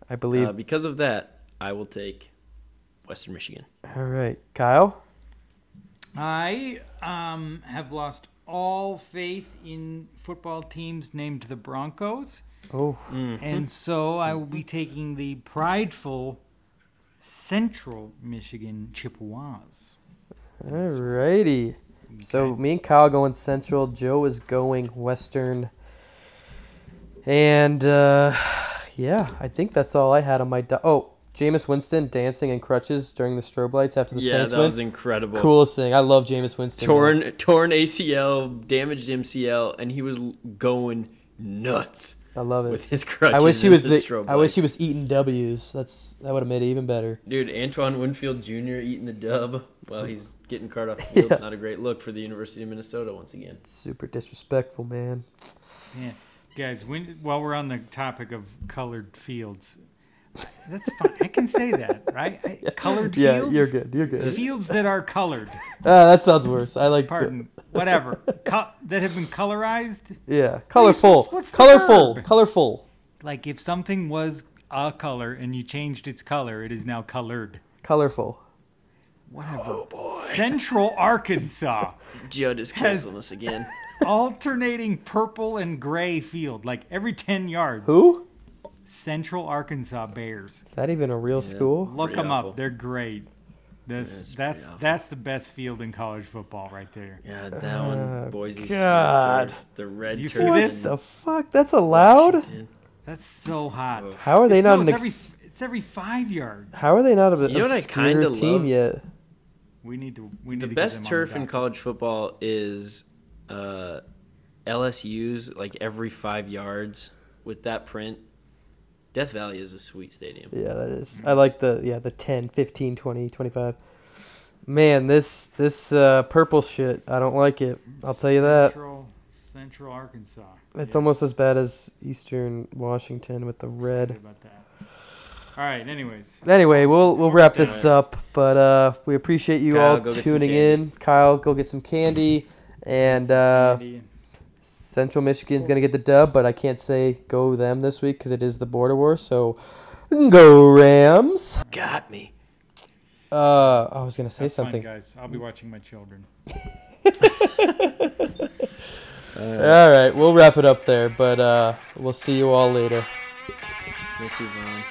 B: I believe.
C: Uh, because of that, I will take Western Michigan.
B: All right, Kyle.
D: I um, have lost all faith in football teams named the Broncos,
B: Oh,
D: and so I will be taking the prideful Central Michigan Chippewas.
B: all righty. So me and Kyle going Central. Joe is going Western. And uh, yeah, I think that's all I had on my. Do- oh, Jameis Winston dancing in crutches during the strobe lights after the
C: yeah,
B: Saints
C: that
B: win.
C: was incredible.
B: Coolest thing. I love Jameis Winston. man.
C: Torn, torn ACL, damaged MCL, and he was going nuts
B: I love it.
C: with his crutches.
B: I wish he was the.
C: strobe
B: I wish he was eating W's. That's that would have made it even better.
C: Dude, Antoine Winfield Jr. eating the dub while he's getting cart off the field.
B: Yeah.
C: Not a great look for the University of Minnesota once again.
B: Super disrespectful, man.
D: Yeah, guys. When while we're on the topic of colored fields, that's fine. I can say that, right? I, Colored
B: Yeah,
D: fields.
B: you're good. You're good.
D: Fields that are colored.
B: Ah, that sounds worse. I like. the-
D: Pardon. Whatever. Co- that have been colorized.
B: yeah, colorful.
D: what's the
B: colorful. Colorful.
D: like if something was a color and you changed its color, it is now colored.
B: Colorful.
D: Whatever. Oh boy. Central Arkansas,
C: Judd is
D: Has-
C: canceling us again.
D: Alternating purple and gray field, like every ten yards.
B: Who?
D: Central Arkansas Bears.
B: Is that even a real
C: Yeah.
B: school?
D: Look them
C: awful.
D: up. They're great. This
C: Yeah,
D: that's that's the best field in college football right there.
C: Yeah, that one,
B: Uh,
C: Boise
B: God.
C: Smith, the red
D: You see
C: turf.
B: What
D: this?
C: in
B: the fuck? That's allowed?
C: Washington.
D: That's so hot.
C: Ugh.
B: How are they not
D: no,
B: an
D: it's every it's every five yards.
B: How are they not an
C: You know what I
B: obscure
C: kinda
B: team
C: love?
B: yet?
D: We need to we need
C: The
D: to get
C: best
D: them
C: turf
D: the
C: in college football is uh, LSU's, like every five yards with that print. Death Valley is a sweet stadium.
B: Yeah, that is. I like the yeah, the 10, 15, 20, 25. Man, this this uh, purple shit, I don't like it. I'll tell you that.
D: Central, Central Arkansas.
B: It's
D: Yes.
B: almost as bad as Eastern Washington with the
D: Excited
B: red.
D: About that. All right. Anyways,
B: Anyway, we'll we'll wrap this up, but uh, we appreciate you
C: Kyle,
B: all
C: go get some
B: tuning in. Kyle, go get some candy, and uh,
D: Andy,
B: Central Michigan's gonna get the dub, but I can't say go them this week because it is the border war. So go Rams.
C: Got me.
B: Uh, I was gonna say
D: have fun,
B: something.
D: guys. I'll be watching my children.
B: All right, we'll wrap it up there, but uh, we'll see you all later.
C: Miss you, Von.